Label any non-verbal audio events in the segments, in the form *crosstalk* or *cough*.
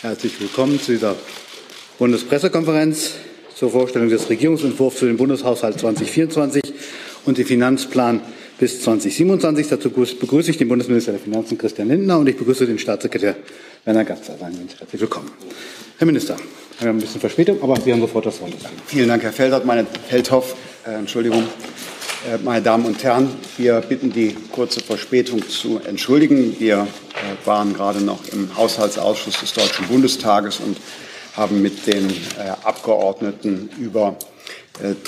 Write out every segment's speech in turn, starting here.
Herzlich willkommen zu dieser Bundespressekonferenz zur Vorstellung des Regierungsentwurfs für den Bundeshaushalt 2024 und den Finanzplan bis 2027. Dazu begrüße ich den Bundesminister der Finanzen Christian Lindner und ich begrüße den Staatssekretär Werner Gatzer. Herzlich willkommen. Herr Minister, wir haben ein bisschen Verspätung, aber Sie haben sofort das Wort. Vielen Dank, Herr Feldert, meine Feldhoff. Äh, Entschuldigung. Äh, meine Damen und Herren, wir bitten die kurze Verspätung zu entschuldigen. Wir äh, waren gerade noch im Haushaltsausschuss des Deutschen Bundestages und haben mit den äh, Abgeordneten über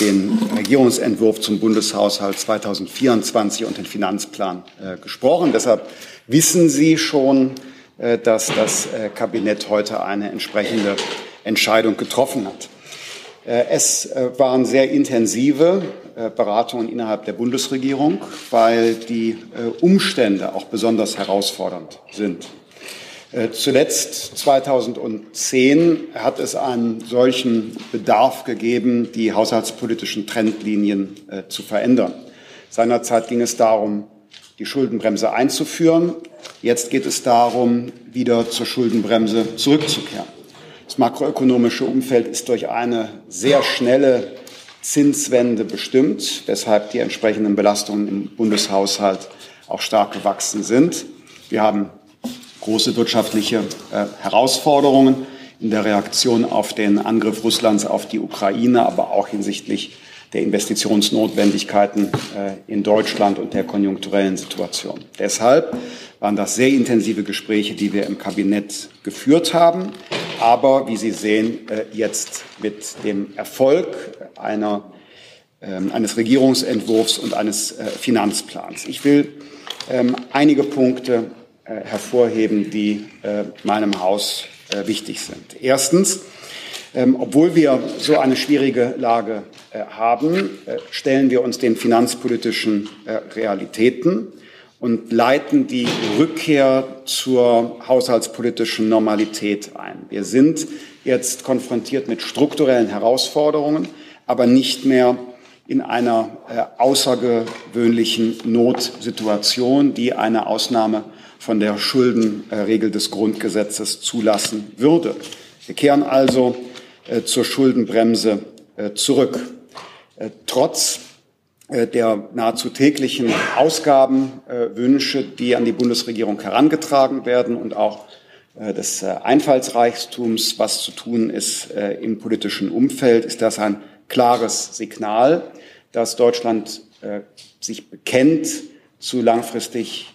den Regierungsentwurf zum Bundeshaushalt 2024 und den Finanzplan gesprochen. Deshalb wissen Sie schon, dass das Kabinett heute eine entsprechende Entscheidung getroffen hat. Es waren sehr intensive Beratungen innerhalb der Bundesregierung, weil die äh, Umstände auch besonders herausfordernd sind. Äh, zuletzt 2010 hat es einen solchen Bedarf gegeben, die haushaltspolitischen Trendlinien zu verändern. Seinerzeit ging es darum, die Schuldenbremse einzuführen. Jetzt geht es darum, wieder zur Schuldenbremse zurückzukehren. Das makroökonomische Umfeld ist durch eine sehr schnelle Zinswende bestimmt, weshalb die entsprechenden Belastungen im Bundeshaushalt auch stark gewachsen sind. Wir haben große wirtschaftliche äh, Herausforderungen in der Reaktion auf den Angriff Russlands auf die Ukraine, aber auch hinsichtlich der Investitionsnotwendigkeiten äh, in Deutschland und der konjunkturellen Situation. Deshalb waren das sehr intensive Gespräche, die wir im Kabinett geführt haben aber wie Sie sehen, äh, jetzt mit dem Erfolg einer, ähm, eines Regierungsentwurfs und eines äh, Finanzplans. Ich will ähm, einige Punkte äh, hervorheben, die meinem Haus wichtig sind. Erstens, ähm, obwohl wir so eine schwierige Lage haben, stellen wir uns den finanzpolitischen Realitäten und leiten die Rückkehr zur haushaltspolitischen Normalität ein. Wir sind jetzt konfrontiert mit strukturellen Herausforderungen, aber nicht mehr in einer äh, außergewöhnlichen Notsituation, die eine Ausnahme von der Schuldenregel des Grundgesetzes zulassen würde. Wir kehren also äh, zur Schuldenbremse äh, zurück. Äh, trotz äh, der nahezu täglichen Ausgabenwünsche, die an die Bundesregierung herangetragen werden und auch äh, des äh, Einfallsreichtums, was zu tun ist im politischen Umfeld, ist das ein klares Signal, dass Deutschland sich bekennt zu langfristig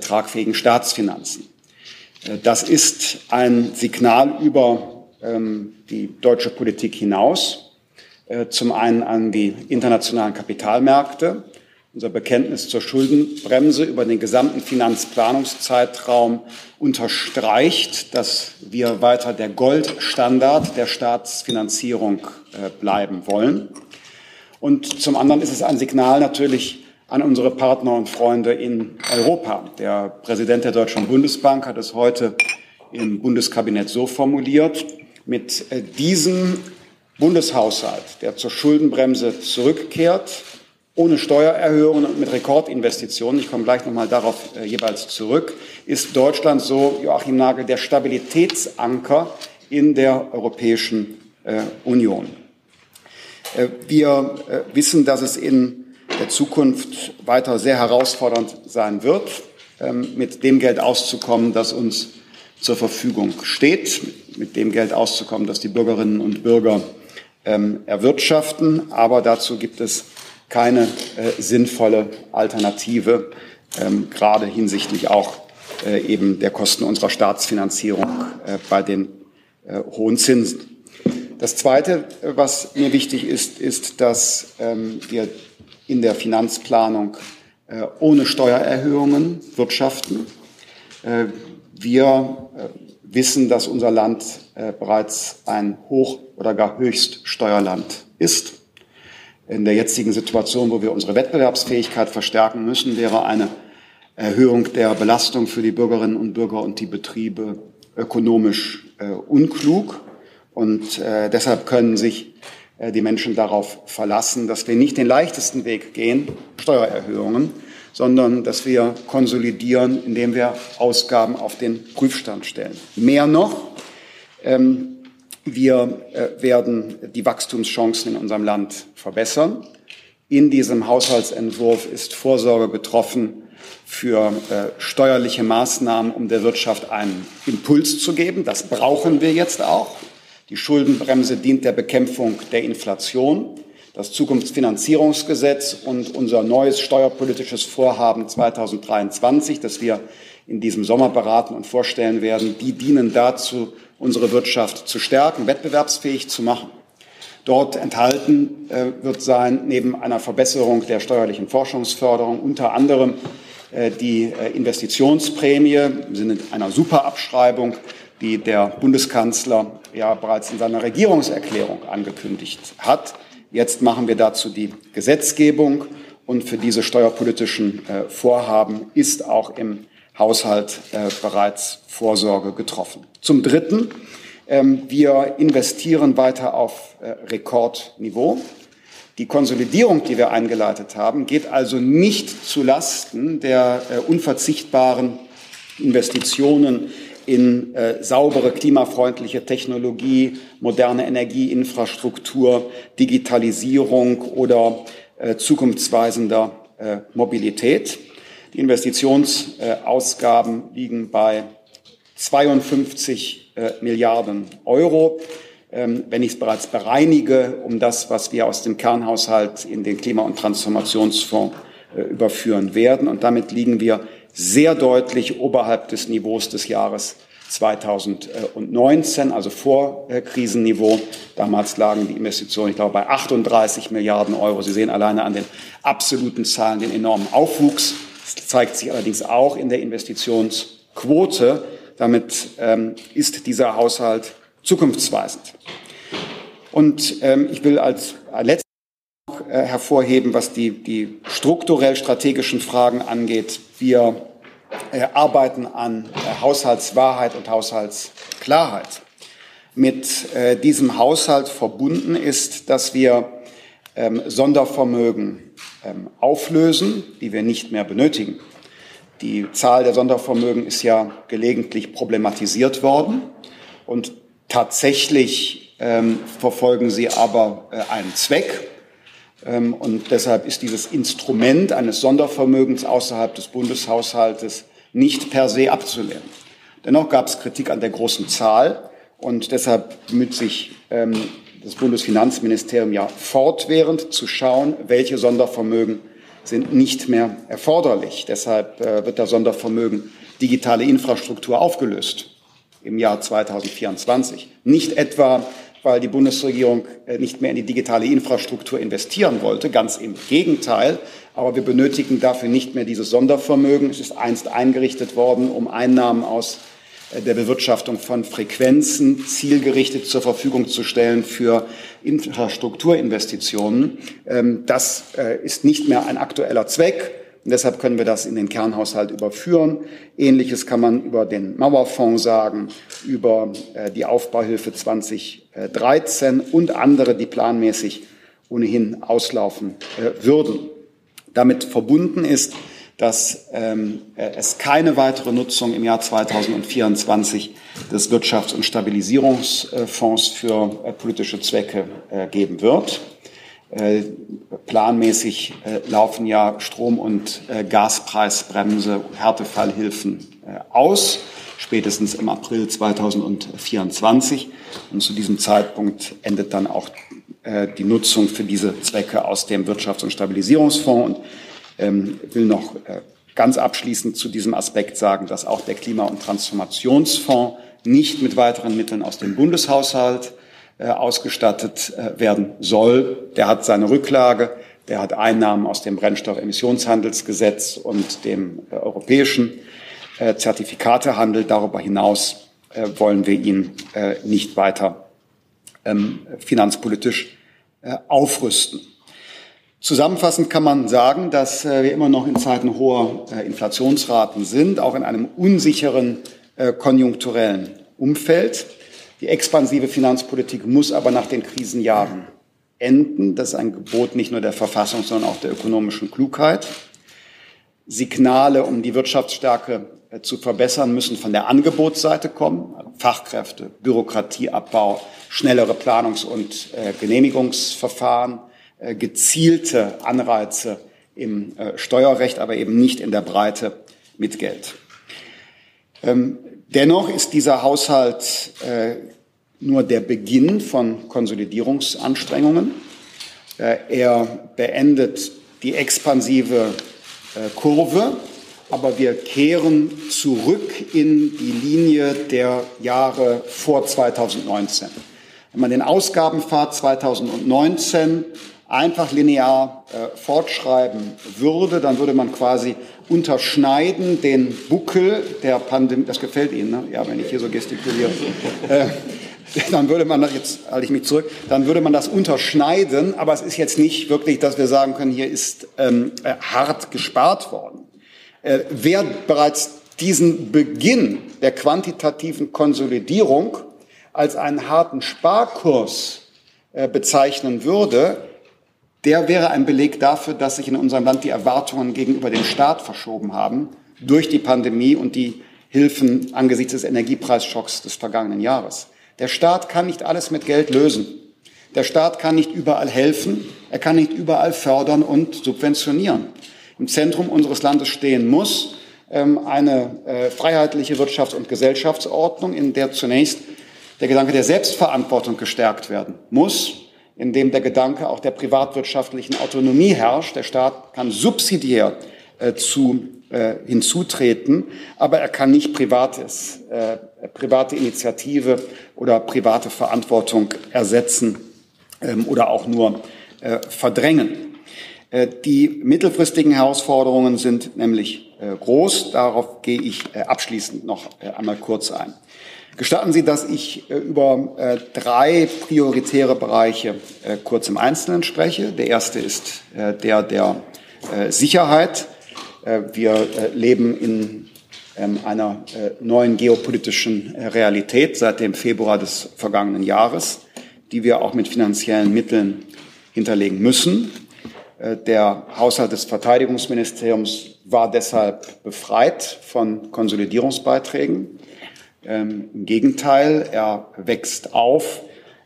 tragfähigen Staatsfinanzen. Das ist ein Signal über ähm, die deutsche Politik hinaus. Äh, zum einen an die internationalen Kapitalmärkte. Unser Bekenntnis zur Schuldenbremse über den gesamten Finanzplanungszeitraum unterstreicht, dass wir weiter der Goldstandard der Staatsfinanzierung äh, bleiben wollen. Und zum anderen ist es ein Signal natürlich an unsere Partner und Freunde in Europa. Der Präsident der Deutschen Bundesbank hat es heute im Bundeskabinett so formuliert, mit äh, diesem Bundeshaushalt, der zur Schuldenbremse zurückkehrt, ohne Steuererhöhungen und mit Rekordinvestitionen, ich komme gleich nochmal darauf äh, jeweils zurück, ist Deutschland, so Joachim Nagel, der Stabilitätsanker in der Europäischen äh, Union. Äh, wir äh, wissen, dass es in der Zukunft weiter sehr herausfordernd sein wird, ähm, mit dem Geld auszukommen, das uns zur Verfügung steht, mit dem Geld auszukommen, das die Bürgerinnen und Bürger ähm, erwirtschaften. Aber dazu gibt es keine äh, sinnvolle Alternative, ähm, gerade hinsichtlich auch äh, eben der Kosten unserer Staatsfinanzierung äh, bei den äh, hohen Zinsen. Das Zweite, äh, was mir wichtig ist, ist, dass ähm, wir in der Finanzplanung äh, ohne Steuererhöhungen wirtschaften. Wir wissen, dass unser Land bereits ein Hoch- oder gar Höchststeuerland ist. In der jetzigen Situation, wo wir unsere Wettbewerbsfähigkeit verstärken müssen, wäre eine Erhöhung der Belastung für die Bürgerinnen und Bürger und die Betriebe ökonomisch äh, unklug. Und äh, deshalb können sich äh, die Menschen darauf verlassen, dass wir nicht den leichtesten Weg gehen, Steuererhöhungen, sondern dass wir konsolidieren, indem wir Ausgaben auf den Prüfstand stellen. Mehr noch, Ähm, wir äh, werden die Wachstumschancen in unserem Land verbessern. In diesem Haushaltsentwurf ist Vorsorge getroffen für äh, steuerliche Maßnahmen, um der Wirtschaft einen Impuls zu geben. Das brauchen wir jetzt auch. Die Schuldenbremse dient der Bekämpfung der Inflation. Das Zukunftsfinanzierungsgesetz und unser neues steuerpolitisches Vorhaben 2023, das wir in diesem Sommer beraten und vorstellen werden, die dienen dazu, unsere Wirtschaft zu stärken, wettbewerbsfähig zu machen. Dort enthalten äh, wird sein, neben einer Verbesserung der steuerlichen Forschungsförderung unter anderem äh, die äh, Investitionsprämie im Sinne einer Superabschreibung, die der Bundeskanzler ja bereits in seiner Regierungserklärung angekündigt hat. Jetzt machen wir dazu die Gesetzgebung und für diese steuerpolitischen Vorhaben ist auch im Haushalt äh, bereits Vorsorge getroffen. Zum Dritten ähm, wir investieren weiter auf äh, Rekordniveau. Die Konsolidierung, die wir eingeleitet haben, geht also nicht zu Lasten der äh, unverzichtbaren Investitionen in äh, saubere, klimafreundliche Technologie, moderne Energieinfrastruktur, Digitalisierung oder äh, zukunftsweisender äh, Mobilität. Die Investitionsausgaben liegen bei 52 äh, Milliarden Euro. Ähm, wenn ich es bereits bereinige, um das, was wir aus dem Kernhaushalt in den Klima- und Transformationsfonds äh, überführen werden. Und damit liegen wir sehr deutlich oberhalb des Niveaus des Jahres 2019, also vor äh, Krisenniveau. Damals lagen die Investitionen, ich glaube, bei 38 Milliarden Euro. Sie sehen alleine an den absoluten Zahlen den enormen Aufwuchs. Das zeigt sich allerdings auch in der Investitionsquote. Damit ähm, ist dieser Haushalt zukunftsweisend. Und ähm, ich will als letztes äh, hervorheben, was die, die strukturell strategischen Fragen angeht. Wir äh, arbeiten an äh, Haushaltswahrheit und Haushaltsklarheit. Mit äh, diesem Haushalt verbunden ist, dass wir ähm, Sondervermögen auflösen, die wir nicht mehr benötigen. Die Zahl der Sondervermögen ist ja gelegentlich problematisiert worden und tatsächlich ähm, verfolgen sie aber äh, einen Zweck. Ähm, und deshalb ist dieses Instrument eines Sondervermögens außerhalb des Bundeshaushaltes nicht per se abzulehnen. Dennoch gab es Kritik an der großen Zahl und deshalb bemüht sich ähm, das Bundesfinanzministerium ja fortwährend zu schauen, welche Sondervermögen sind nicht mehr erforderlich. Deshalb äh, wird das Sondervermögen digitale Infrastruktur aufgelöst im Jahr 2024. Nicht etwa, weil die Bundesregierung äh, nicht mehr in die digitale Infrastruktur investieren wollte, ganz im Gegenteil. Aber wir benötigen dafür nicht mehr dieses Sondervermögen. Es ist einst eingerichtet worden, um Einnahmen aus der Bewirtschaftung von Frequenzen zielgerichtet zur Verfügung zu stellen für Infrastrukturinvestitionen. Ähm, das äh, ist nicht mehr ein aktueller Zweck. Und deshalb können wir das in den Kernhaushalt überführen. Ähnliches kann man über den Mauerfonds sagen, über äh, die Aufbauhilfe 2013 und andere, die planmäßig ohnehin auslaufen äh, würden. Damit verbunden ist dass ähm, äh, es keine weitere Nutzung im Jahr 2024 des Wirtschafts- und Stabilisierungsfonds für äh, politische Zwecke äh, geben wird. Äh, planmäßig äh, laufen ja Strom- und äh, Gaspreisbremse, Härtefallhilfen aus, spätestens im April 2024. Und zu diesem Zeitpunkt endet dann auch die Nutzung für diese Zwecke aus dem Wirtschafts- und Stabilisierungsfonds. Und ähm, will noch äh, ganz abschließend zu diesem Aspekt sagen, dass auch der Klima- und Transformationsfonds nicht mit weiteren Mitteln aus dem Bundeshaushalt äh, ausgestattet äh, werden soll. Der hat seine Rücklage, der hat Einnahmen aus dem Brennstoffemissionshandelsgesetz und dem europäischen Zertifikatehandel. Darüber hinaus wollen wir ihn nicht weiter ähm, finanzpolitisch aufrüsten. Zusammenfassend kann man sagen, dass äh, wir immer noch in Zeiten hoher äh, Inflationsraten sind, auch in einem unsicheren äh, konjunkturellen Umfeld. Die expansive Finanzpolitik muss aber nach den Krisenjahren enden. Das ist ein Gebot nicht nur der Verfassung, sondern auch der ökonomischen Klugheit. Signale, um die Wirtschaftsstärke zu verbessern, müssen von der Angebotsseite kommen. Fachkräfte, Bürokratieabbau, schnellere Planungs- und Genehmigungsverfahren, gezielte Anreize im Steuerrecht, aber eben nicht in der Breite mit Geld. Ähm, dennoch ist dieser Haushalt nur der Beginn von Konsolidierungsanstrengungen. Er beendet die expansive Kurve aber wir kehren zurück in die Linie der Jahre vor 2019. Wenn man den Ausgabenpfad 2019 einfach linear äh, fortschreiben würde, dann würde man quasi unterschneiden den Buckel der Pandemie. Das gefällt Ihnen, ne? Ja, wenn ich hier so gestikuliere. äh, dann würde man das, jetzt halte ich mich zurück, dann würde man das unterschneiden, aber es ist jetzt nicht wirklich, dass wir sagen können, hier ist ähm, äh, hart gespart worden. Äh, wer bereits diesen Beginn der quantitativen Konsolidierung als einen harten Sparkurs äh, bezeichnen würde, der wäre ein Beleg dafür, dass sich in unserem Land die Erwartungen gegenüber dem Staat verschoben haben durch die Pandemie und die Hilfen angesichts des Energiepreisschocks des vergangenen Jahres. Der Staat kann nicht alles mit Geld lösen. Der Staat kann nicht überall helfen. Er kann nicht überall fördern und subventionieren im Zentrum unseres Landes stehen muss, ähm, eine äh, freiheitliche Wirtschafts- und Gesellschaftsordnung, in der zunächst der Gedanke der Selbstverantwortung gestärkt werden muss, in dem der Gedanke auch der privatwirtschaftlichen Autonomie herrscht. Der Staat kann subsidiär äh, zu äh, hinzutreten, aber er kann nicht privates, private Initiative oder private Verantwortung ersetzen ähm, oder auch nur verdrängen. Äh, die mittelfristigen Herausforderungen sind nämlich äh, groß. Darauf gehe ich äh, abschließend noch einmal kurz ein. Gestatten Sie, dass ich über drei prioritäre Bereiche kurz im Einzelnen spreche. Der erste ist der der Sicherheit. Wir leben in ähm, einer neuen geopolitischen Realität seit dem Februar des vergangenen Jahres, die wir auch mit finanziellen Mitteln hinterlegen müssen. Äh, der Haushalt des Verteidigungsministeriums war deshalb befreit von Konsolidierungsbeiträgen. Ähm, Im Gegenteil, er wächst auf,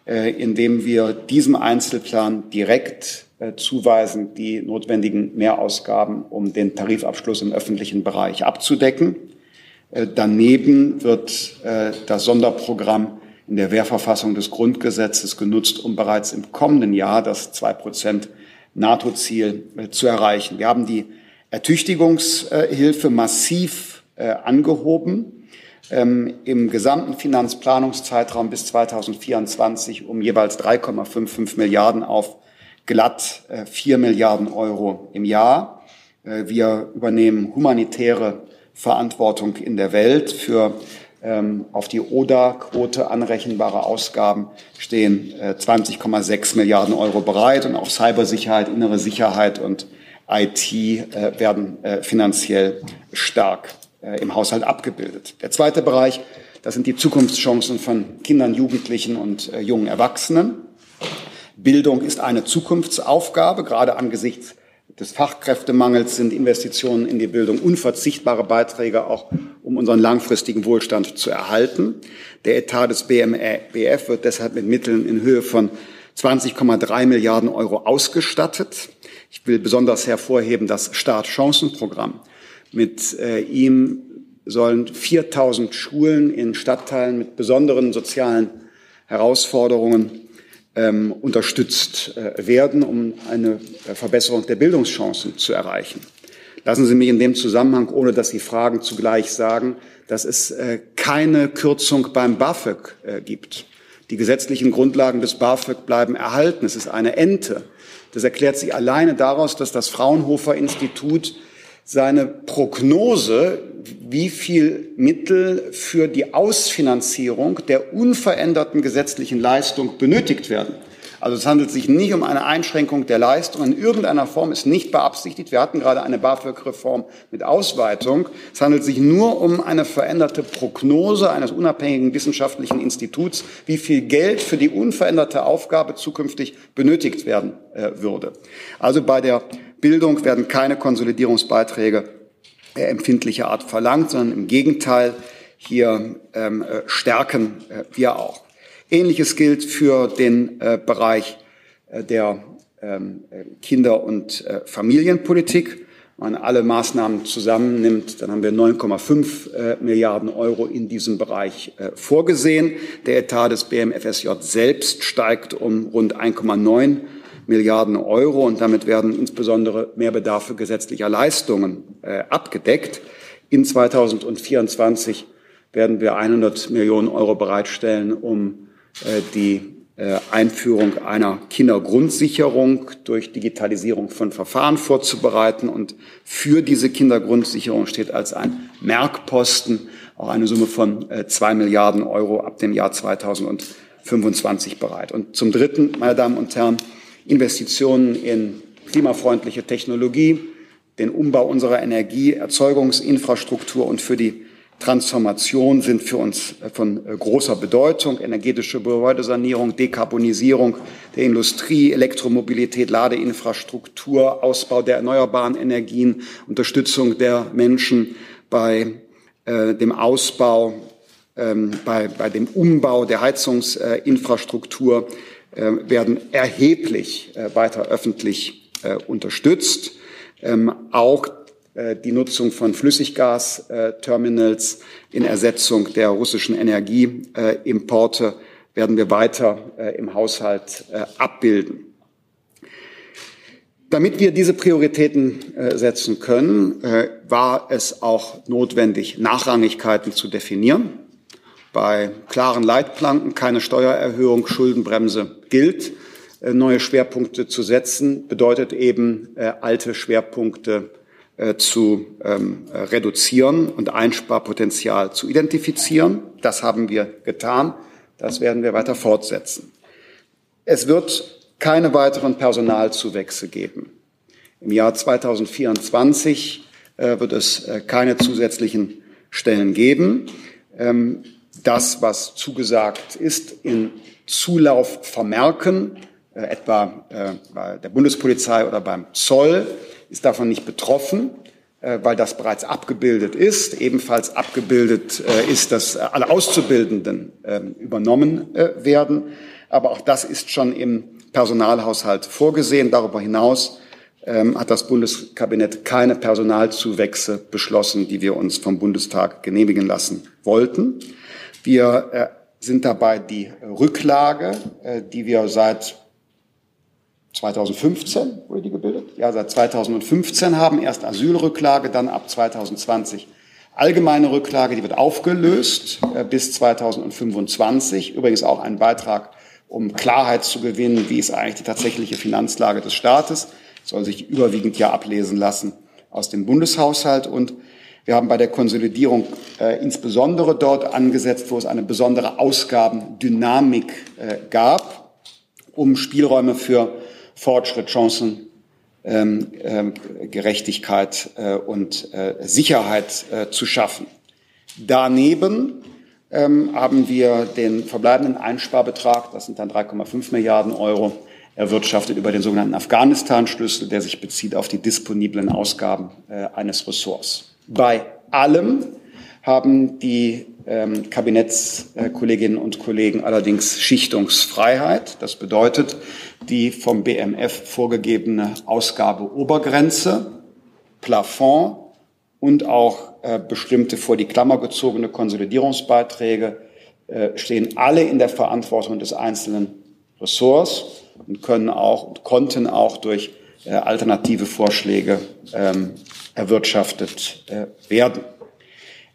äh, indem wir diesem Einzelplan direkt äh, zuweisen, die notwendigen Mehrausgaben, um den Tarifabschluss im öffentlichen Bereich abzudecken. Äh, daneben wird das Sonderprogramm in der Wehrverfassung des Grundgesetzes genutzt, um bereits im kommenden Jahr das zwei Prozent NATO-Ziel zu erreichen. Wir haben die Ertüchtigungshilfe massiv angehoben im gesamten Finanzplanungszeitraum bis 2024 um jeweils 3,55 Milliarden auf glatt 4 äh, Milliarden Euro im Jahr. Wir übernehmen humanitäre Verantwortung in der Welt für ähm, auf die ODA-Quote anrechenbare Ausgaben stehen 20,6 äh, Milliarden Euro bereit und auch Cybersicherheit, innere Sicherheit und IT äh, werden äh, finanziell stark im Haushalt abgebildet. Der zweite Bereich, das sind die Zukunftschancen von Kindern, Jugendlichen und jungen Erwachsenen. Bildung ist eine Zukunftsaufgabe, gerade angesichts des Fachkräftemangels sind Investitionen in die Bildung unverzichtbare Beiträge, auch um unseren langfristigen Wohlstand zu erhalten. Der Etat des BMBF wird deshalb mit Mitteln in Höhe von 20,3 Milliarden Euro ausgestattet. Ich will besonders hervorheben das Startchancenprogramm. Mit äh, ihm sollen 4000 Schulen in Stadtteilen mit besonderen sozialen Herausforderungen ähm, unterstützt äh, werden, um eine äh, Verbesserung der Bildungschancen zu erreichen. Lassen Sie mich in dem Zusammenhang, ohne dass Sie Fragen zugleich sagen, dass es äh, keine Kürzung beim BAföG äh, gibt. Die gesetzlichen Grundlagen des BAföG bleiben erhalten. Es ist eine Ente. Das erklärt sich alleine daraus, dass das Fraunhofer Institut seine Prognose, wie viel Mittel für die Ausfinanzierung der unveränderten gesetzlichen Leistung benötigt werden. Also es handelt sich nicht um eine Einschränkung der Leistung. In irgendeiner Form ist nicht beabsichtigt. Wir hatten gerade eine BAföG-Reform mit Ausweitung. Es handelt sich nur um eine veränderte Prognose eines unabhängigen wissenschaftlichen Instituts, wie viel Geld für die unveränderte Aufgabe zukünftig benötigt werden äh, würde. Also bei der Bildung werden keine Konsolidierungsbeiträge äh, empfindliche Art verlangt, sondern im Gegenteil, hier ähm, äh, stärken äh, wir auch. Ähnliches gilt für den äh, Bereich äh, der ähm, Kinder- und äh, Familienpolitik. Wenn man alle Maßnahmen zusammennimmt, dann haben wir 9,5 äh, Milliarden Euro in diesem Bereich äh, vorgesehen. Der Etat des BMFSJ selbst steigt um rund 1,9 Milliarden Euro und damit werden insbesondere Mehrbedarfe gesetzlicher Leistungen äh, abgedeckt. In 2024 werden wir 100 Millionen Euro bereitstellen, um äh, die äh, Einführung einer Kindergrundsicherung durch Digitalisierung von Verfahren vorzubereiten. Und für diese Kindergrundsicherung steht als ein Merkposten auch eine Summe von äh, zwei Milliarden Euro ab dem Jahr 2025 bereit. Und zum Dritten, meine Damen und Herren, Investitionen in klimafreundliche Technologie, den Umbau unserer Energieerzeugungsinfrastruktur und für die Transformation sind für uns von großer Bedeutung. Energetische Gebäudesanierung, Dekarbonisierung der Industrie, Elektromobilität, Ladeinfrastruktur, Ausbau der erneuerbaren Energien, Unterstützung der Menschen bei äh, dem Ausbau, ähm, bei, bei dem Umbau der Heizungsinfrastruktur äh, werden erheblich äh, weiter öffentlich äh, unterstützt. Ähm, auch die Nutzung von Flüssiggasterminals in Ersetzung der russischen Energieimporte werden wir weiter im Haushalt abbilden. Damit wir diese Prioritäten setzen können, war es auch notwendig, Nachrangigkeiten zu definieren bei klaren Leitplanken, keine Steuererhöhung, Schuldenbremse gilt. Äh, neue Schwerpunkte zu setzen bedeutet eben, äh, alte Schwerpunkte äh, zu ähm, reduzieren und Einsparpotenzial zu identifizieren. Das haben wir getan. Das werden wir weiter fortsetzen. Es wird keine weiteren Personalzuwächse geben. Im Jahr 2024 wird es keine zusätzlichen Stellen geben. Ähm, das, was zugesagt ist, in Zulauf vermerken, äh, etwa äh, bei der Bundespolizei oder beim Zoll, ist davon nicht betroffen, äh, weil das bereits abgebildet ist. Ebenfalls abgebildet äh, ist, dass alle Auszubildenden ähm, übernommen äh, werden. Aber auch das ist schon im Personalhaushalt vorgesehen. Darüber hinaus ähm, hat das Bundeskabinett keine Personalzuwächse beschlossen, die wir uns vom Bundestag genehmigen lassen wollten. Wir äh, sind dabei, die Rücklage, äh, die wir seit 2015, wurde die gebildet? Ja, seit 2015 haben. Erst Asylrücklage, dann ab 2020 allgemeine Rücklage, die wird aufgelöst äh, bis 2025. Übrigens auch ein Beitrag, um Klarheit zu gewinnen, wie ist eigentlich die tatsächliche Finanzlage des Staates. Soll sich überwiegend ja ablesen lassen aus dem Bundeshaushalt. Und wir haben bei der Konsolidierung äh, insbesondere dort angesetzt, wo es eine besondere Ausgabendynamik äh, gab, um Spielräume für Fortschritt, Chancen, ähm, äh, Gerechtigkeit äh, und äh, Sicherheit äh, zu schaffen. Daneben ähm, haben wir den verbleibenden Einsparbetrag, das sind dann 3,5 Milliarden Euro, erwirtschaftet über den sogenannten Afghanistan-Schlüssel, der sich bezieht auf die disponiblen Ausgaben eines Ressorts. Bei allem haben die ähm, Kabinettskolleginnen und Kollegen allerdings Schichtungsfreiheit. Das bedeutet, die vom BMF vorgegebene Ausgabeobergrenze, Plafond und auch äh, bestimmte vor die Klammer gezogene Konsolidierungsbeiträge äh, stehen alle in der Verantwortung des einzelnen Ressorts und können auch und konnten auch durch äh, alternative Vorschläge ähm, erwirtschaftet äh, werden.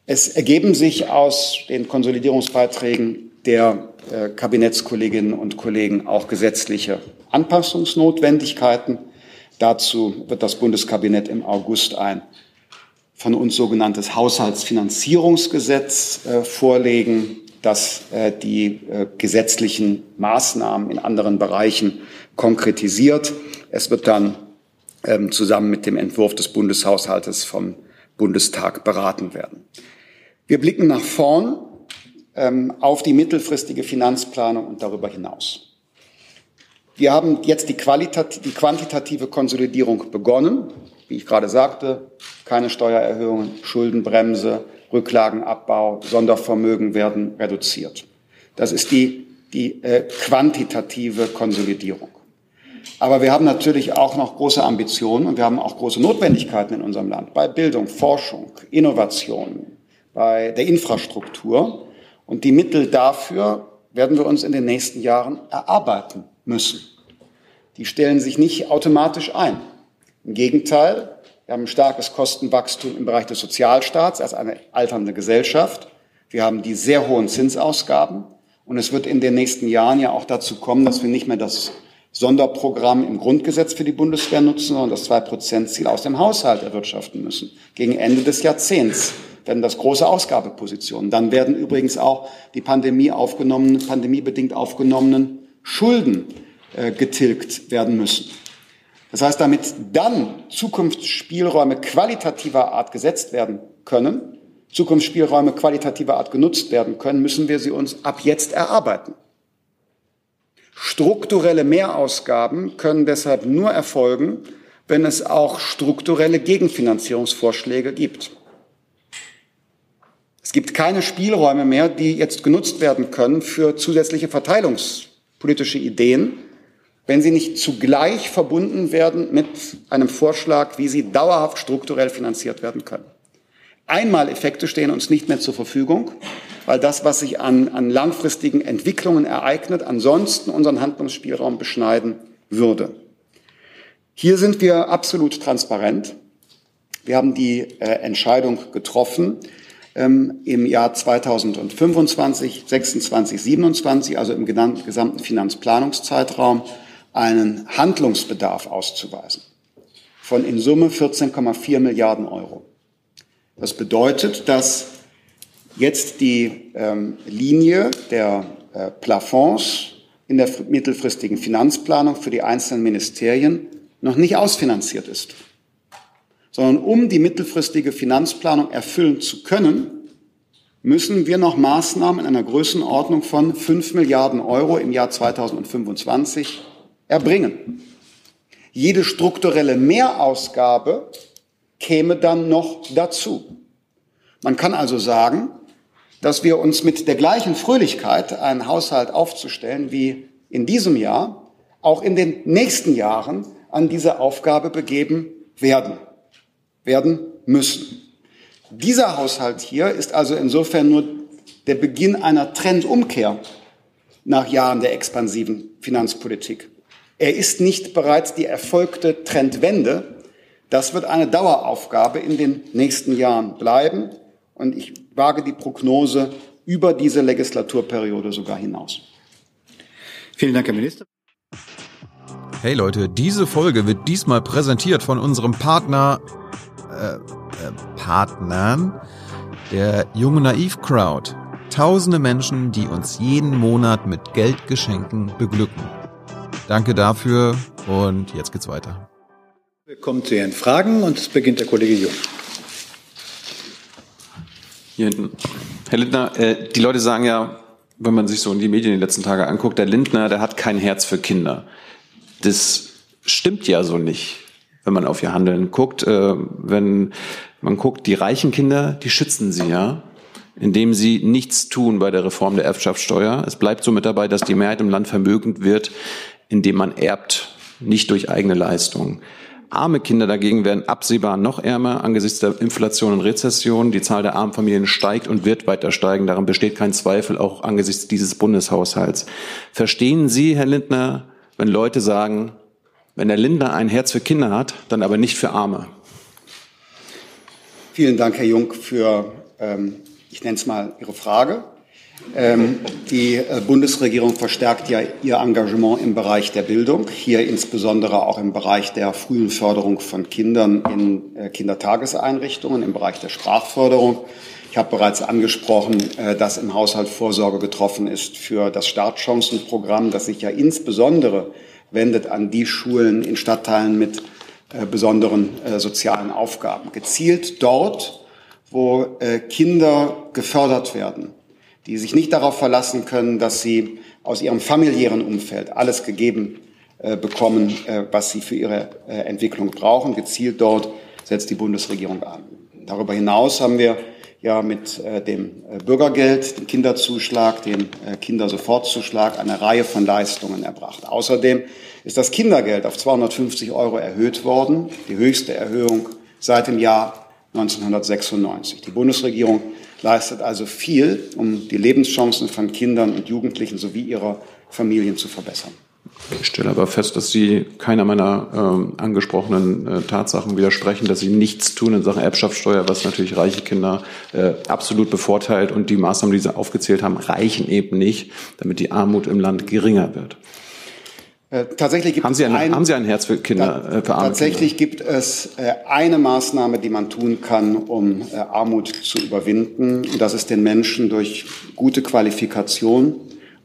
Es ergeben sich aus den Konsolidierungsbeiträgen der äh, Kabinettskolleginnen und Kollegen auch gesetzliche Anpassungsnotwendigkeiten. Dazu wird das Bundeskabinett im August ein von uns sogenanntes Haushaltsfinanzierungsgesetz äh, vorlegen, das äh, die äh, gesetzlichen Maßnahmen in anderen Bereichen konkretisiert. Es wird dann ähm, zusammen mit dem Entwurf des Bundeshaushaltes vom Bundestag beraten werden. Wir blicken nach vorn ähm, auf die mittelfristige Finanzplanung und darüber hinaus. Wir haben jetzt die, die quantitative Konsolidierung begonnen. wie ich gerade sagte, keine Steuererhöhungen, Schuldenbremse, Rücklagenabbau, Sondervermögen werden reduziert. Das ist die, die äh, quantitative Konsolidierung. Aber wir haben natürlich auch noch große Ambitionen und wir haben auch große Notwendigkeiten in unserem Land bei Bildung, Forschung, Innovation, bei der Infrastruktur. Und die Mittel dafür werden wir uns in den nächsten Jahren erarbeiten müssen. Die stellen sich nicht automatisch ein. Im Gegenteil, wir haben ein starkes Kostenwachstum im Bereich des Sozialstaats als eine alternde Gesellschaft. Wir haben die sehr hohen Zinsausgaben. Und es wird in den nächsten Jahren ja auch dazu kommen, dass wir nicht mehr das Sonderprogramm im Grundgesetz für die Bundeswehr nutzen, sondern das Zwei-Prozent-Ziel aus dem Haushalt erwirtschaften müssen. Gegen Ende des Jahrzehnts werden das große Ausgabepositionen. Dann werden übrigens auch die Pandemie aufgenommenen, pandemiebedingt aufgenommenen Schulden äh, getilgt werden müssen. Das heißt, damit dann Zukunftsspielräume qualitativer Art gesetzt werden können, Zukunftsspielräume qualitativer Art genutzt werden können, müssen wir sie uns ab jetzt erarbeiten. Strukturelle Mehrausgaben können deshalb nur erfolgen, wenn es auch strukturelle Gegenfinanzierungsvorschläge gibt. Es gibt keine Spielräume mehr, die jetzt genutzt werden können für zusätzliche verteilungspolitische Ideen, wenn sie nicht zugleich verbunden werden mit einem Vorschlag, wie sie dauerhaft strukturell finanziert werden können. Einmaleffekte stehen uns nicht mehr zur Verfügung weil das, was sich an, an langfristigen Entwicklungen ereignet, ansonsten unseren Handlungsspielraum beschneiden würde. Hier sind wir absolut transparent. Wir haben die äh, Entscheidung getroffen, ähm, im Jahr 2025, 26, 27, also im gesamten Finanzplanungszeitraum, einen Handlungsbedarf auszuweisen von in Summe 14,4 Milliarden Euro. Das bedeutet, dass jetzt die ähm, Linie der äh, Plafonds in der mittelfristigen Finanzplanung für die einzelnen Ministerien noch nicht ausfinanziert ist. Sondern um die mittelfristige Finanzplanung erfüllen zu können, müssen wir noch Maßnahmen in einer Größenordnung von 5 Milliarden Euro im Jahr 2025 erbringen. Jede strukturelle Mehrausgabe käme dann noch dazu. Man kann also sagen, dass wir uns mit der gleichen Fröhlichkeit, einen Haushalt aufzustellen wie in diesem Jahr, auch in den nächsten Jahren an diese Aufgabe begeben werden, werden müssen. Dieser Haushalt hier ist also insofern nur der Beginn einer Trendumkehr nach Jahren der expansiven Finanzpolitik. Er ist nicht bereits die erfolgte Trendwende. Das wird eine Daueraufgabe in den nächsten Jahren bleiben. Und ich wage die Prognose über diese Legislaturperiode sogar hinaus. Vielen Dank, Herr Minister. Hey Leute, diese Folge wird diesmal präsentiert von unserem Partner, äh, äh, Partnern, der Junge Naiv Crowd. Tausende Menschen, die uns jeden Monat mit Geldgeschenken beglücken. Danke dafür und jetzt geht's weiter. Wir kommen zu Ihren Fragen und es beginnt der Kollege Jung. Hier hinten. Herr Lindner, äh, die Leute sagen ja, wenn man sich so in die Medien die letzten Tage anguckt, der Lindner, der hat kein Herz für Kinder. Das stimmt ja so nicht, wenn man auf ihr Handeln guckt. Äh, wenn man guckt, die reichen Kinder, die schützen sie ja, indem sie nichts tun bei der Reform der Erbschaftssteuer. Es bleibt so mit dabei, dass die Mehrheit im Land vermögend wird, indem man erbt, nicht durch eigene Leistung. Arme Kinder dagegen werden absehbar noch ärmer angesichts der Inflation und Rezession. Die Zahl der armen Familien steigt und wird weiter steigen. Daran besteht kein Zweifel, auch angesichts dieses Bundeshaushalts. Verstehen Sie, Herr Lindner, wenn Leute sagen, wenn der Lindner ein Herz für Kinder hat, dann aber nicht für Arme? Vielen Dank, Herr Jung, für, ähm, ich nenne es mal, Ihre Frage. Ähm, die äh, Bundesregierung verstärkt ja ihr Engagement im Bereich der Bildung, hier insbesondere auch im Bereich der frühen Förderung von Kindern in äh, Kindertageseinrichtungen, im Bereich der Sprachförderung. Ich habe bereits angesprochen, äh, dass im Haushalt Vorsorge getroffen ist für das Startchancenprogramm, das sich ja insbesondere wendet an die Schulen in Stadtteilen mit besonderen sozialen Aufgaben. Gezielt dort, wo Kinder gefördert werden die sich nicht darauf verlassen können, dass sie aus ihrem familiären Umfeld alles gegeben bekommen, was sie für ihre Entwicklung brauchen. Gezielt dort setzt die Bundesregierung an. Darüber hinaus haben wir ja mit dem Bürgergeld, dem Kinderzuschlag, dem Kindersofortzuschlag eine Reihe von Leistungen erbracht. Außerdem ist das Kindergeld auf 250 Euro erhöht worden, die höchste Erhöhung seit dem Jahr 1996. Die Bundesregierung leistet also viel, um die Lebenschancen von Kindern und Jugendlichen sowie ihrer Familien zu verbessern. Ich stelle aber fest, dass Sie keiner meiner äh, angesprochenen äh, Tatsachen widersprechen, dass Sie nichts tun in Sachen Erbschaftssteuer, was natürlich reiche Kinder äh, absolut bevorteilt. Und die Maßnahmen, die Sie aufgezählt haben, reichen eben nicht, damit die Armut im Land geringer wird. Äh, tatsächlich gibt haben Sie ein, ein, haben Sie ein Herz für Kinder, äh, für arme Tatsächlich Kinder? gibt es äh, eine Maßnahme, die man tun kann, um äh, Armut zu überwinden. Und das ist den Menschen durch gute Qualifikation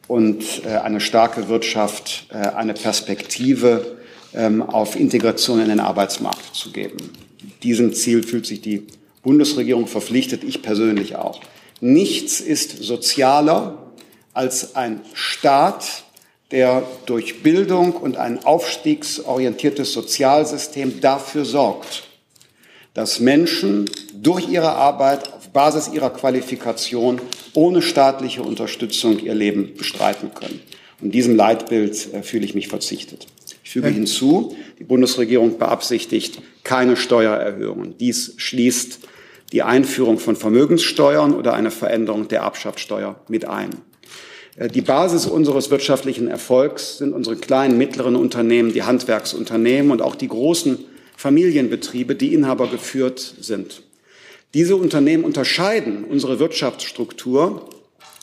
und eine starke Wirtschaft eine Perspektive ähm, auf Integration in den Arbeitsmarkt zu geben. Diesem Ziel fühlt sich die Bundesregierung verpflichtet, ich persönlich auch. Nichts ist sozialer als ein Staat, der durch Bildung und ein aufstiegsorientiertes Sozialsystem dafür sorgt, dass Menschen durch ihre Arbeit auf Basis ihrer Qualifikation ohne staatliche Unterstützung ihr Leben bestreiten können. Und diesem Leitbild äh, fühle ich mich verzichtet. Ich füge hinzu, die Bundesregierung beabsichtigt keine Steuererhöhungen. Dies schließt die Einführung von Vermögenssteuern oder eine Veränderung der Erbschaftssteuer mit ein. Äh, die Basis unseres wirtschaftlichen Erfolgs sind unsere kleinen, mittleren Unternehmen, die Handwerksunternehmen und auch die großen Familienbetriebe, die Inhaber geführt sind. Diese Unternehmen unterscheiden unsere Wirtschaftsstruktur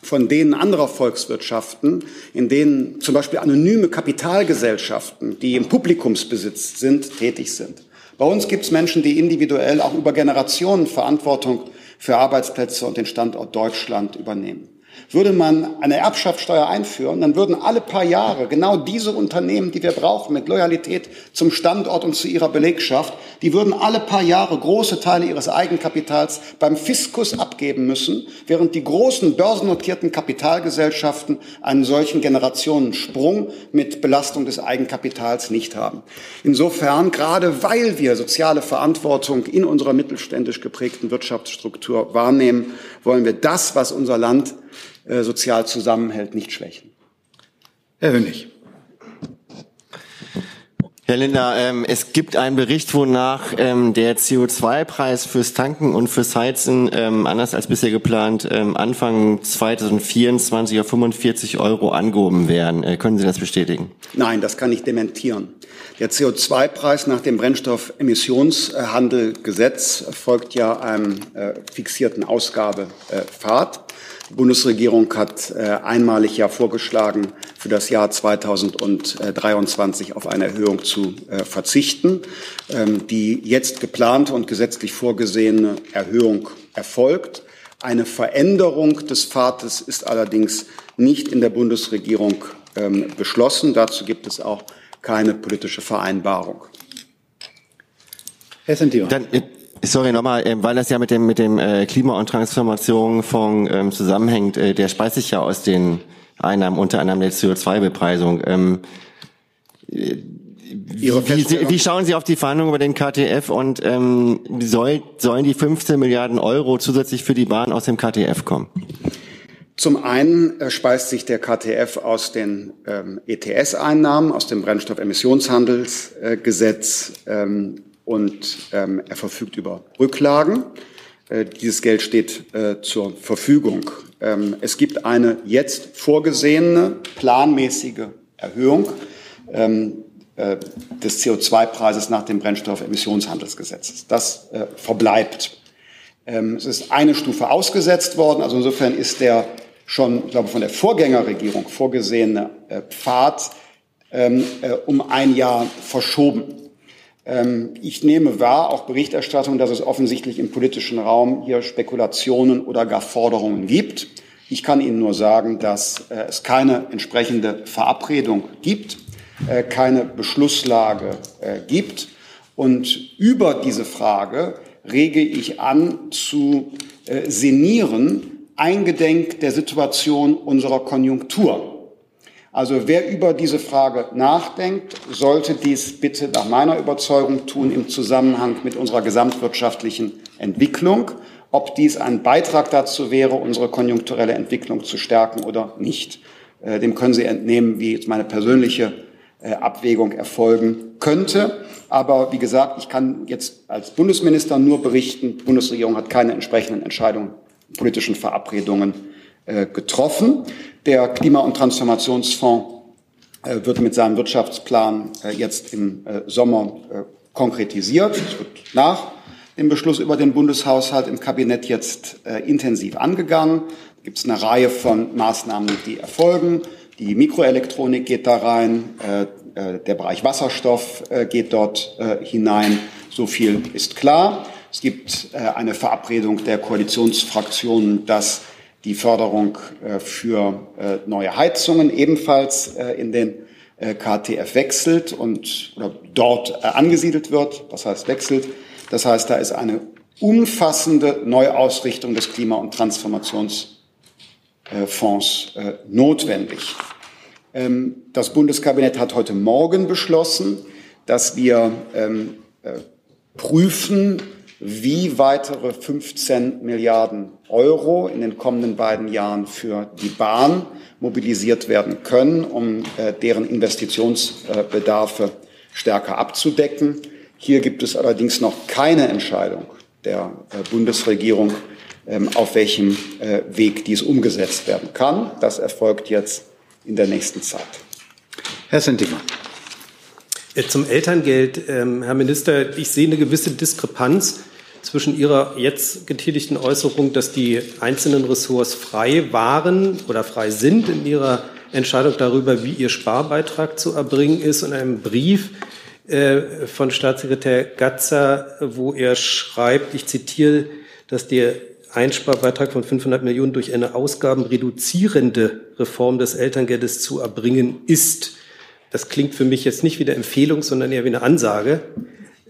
von denen anderer Volkswirtschaften, in denen zum Beispiel anonyme Kapitalgesellschaften, die im Publikumsbesitz sind, tätig sind. Bei uns gibt es Menschen, die individuell auch über Generationen Verantwortung für Arbeitsplätze und den Standort Deutschland übernehmen. Würde man eine Erbschaftssteuer einführen, dann würden alle paar Jahre genau diese Unternehmen, die wir brauchen, mit Loyalität zum Standort und zu ihrer Belegschaft, die würden alle paar Jahre große Teile ihres Eigenkapitals beim Fiskus abgeben müssen, während die großen börsennotierten Kapitalgesellschaften einen solchen Generationensprung mit Belastung des Eigenkapitals nicht haben. Insofern, gerade weil wir soziale Verantwortung in unserer mittelständisch geprägten Wirtschaftsstruktur wahrnehmen, wollen wir das, was unser Land äh, sozial zusammenhält, nicht schwächen. Herr Hönig. Herr Lindner, ähm, es gibt einen Bericht, wonach ähm, der CO2-Preis fürs Tanken und fürs Heizen, ähm, anders als bisher geplant, Anfang 2024 auf 45 Euro angehoben werden. Äh, können Sie das bestätigen? Nein, das kann ich dementieren. Der CO2-Preis nach dem Brennstoffemissionshandelgesetz folgt ja einem äh, fixierten Ausgabepfad. Die Bundesregierung hat äh, einmalig ja vorgeschlagen, für das Jahr 2023 auf eine Erhöhung zu äh, verzichten. Ähm, die jetzt geplante und gesetzlich vorgesehene Erhöhung erfolgt. Eine Veränderung des Pfades ist allerdings nicht in der Bundesregierung ähm, beschlossen. Dazu gibt es auch keine politische Vereinbarung. Herr Sentio. Dann, äh, Sorry nochmal, ähm, weil das ja mit dem mit dem äh, Klima- und Transformationsfonds ähm, zusammenhängt. Äh, der speist sich ja aus den Einnahmen unter anderem der CO2-Bepreisung. Ähm, äh, wie, wie, wie, schauen Sie auf die Verhandlungen über den KTF und ähm, soll, sollen die 15 Milliarden Euro zusätzlich für die Bahn aus dem KTF kommen? Zum einen äh, speist sich der KTF aus den ähm, ETS-Einnahmen, aus dem Brennstoffemissionshandelsgesetz. Äh, ähm, und ähm, er verfügt über Rücklagen. Äh, dieses Geld steht äh, zur Verfügung. Ähm, es gibt eine jetzt vorgesehene planmäßige Erhöhung ähm, äh, des CO2-Preises nach dem Brennstoffemissionshandelsgesetz. Das äh, verbleibt. Ähm, es ist eine Stufe ausgesetzt worden. Also insofern ist der schon, ich glaube, von der Vorgängerregierung vorgesehene äh, Pfad ähm, äh, um ein Jahr verschoben. Ähm, ich nehme wahr, auch Berichterstattung, dass es offensichtlich im politischen Raum hier Spekulationen oder gar Forderungen gibt. Ich kann Ihnen nur sagen, dass äh, es keine entsprechende Verabredung gibt, äh, keine Beschlusslage äh, gibt. Und über diese Frage rege ich an zu senieren, eingedenk der Situation unserer Konjunktur. Also wer über diese Frage nachdenkt, sollte dies bitte nach meiner Überzeugung tun im Zusammenhang mit unserer gesamtwirtschaftlichen Entwicklung, ob dies ein Beitrag dazu wäre, unsere konjunkturelle Entwicklung zu stärken oder nicht. Äh, dem können Sie entnehmen, wie jetzt meine persönliche äh, Abwägung erfolgen könnte. Aber wie gesagt, ich kann jetzt als Bundesminister nur berichten, die Bundesregierung hat keine entsprechenden Entscheidungen, politischen Verabredungen äh, getroffen. Der Klima- und Transformationsfonds äh, wird mit seinem Wirtschaftsplan äh, jetzt im Sommer konkretisiert. Es wird nach dem Beschluss über den Bundeshaushalt im Kabinett jetzt intensiv angegangen. Es gibt eine Reihe von Maßnahmen, die erfolgen. Die Mikroelektronik geht da rein, der Bereich Wasserstoff geht dort hinein. So viel ist klar. Es gibt eine Verabredung der Koalitionsfraktionen, dass die Förderung äh, für äh, neue Heizungen ebenfalls äh, in den KTF wechselt und oder dort angesiedelt wird. Das heißt wechselt. Das heißt, da ist eine umfassende Neuausrichtung des Klima- und Transformationsfonds notwendig. Ähm, das Bundeskabinett hat heute Morgen beschlossen, dass wir ähm, prüfen, wie weitere 15 Milliarden Euro in den kommenden beiden Jahren für die Bahn mobilisiert werden können, um äh, deren Investitionsbedarfe stärker abzudecken. Hier gibt es allerdings noch keine Entscheidung der äh, Bundesregierung, ähm, auf welchem äh, Weg dies umgesetzt werden kann. Das erfolgt jetzt in der nächsten Zeit. Herr Sentimann. Zum Elterngeld, ähm, Herr Minister, ich sehe eine gewisse Diskrepanz zwischen Ihrer jetzt getätigten Äußerung, dass die einzelnen Ressorts frei waren oder frei sind in ihrer Entscheidung darüber, wie ihr Sparbeitrag zu erbringen ist, und einem Brief äh, von Staatssekretär Gatzer, wo er schreibt, ich zitiere, dass der Einsparbeitrag von 500 Millionen durch eine ausgabenreduzierende Reform des Elterngeldes zu erbringen ist. Das klingt für mich jetzt nicht wie eine Empfehlung, sondern eher wie eine Ansage.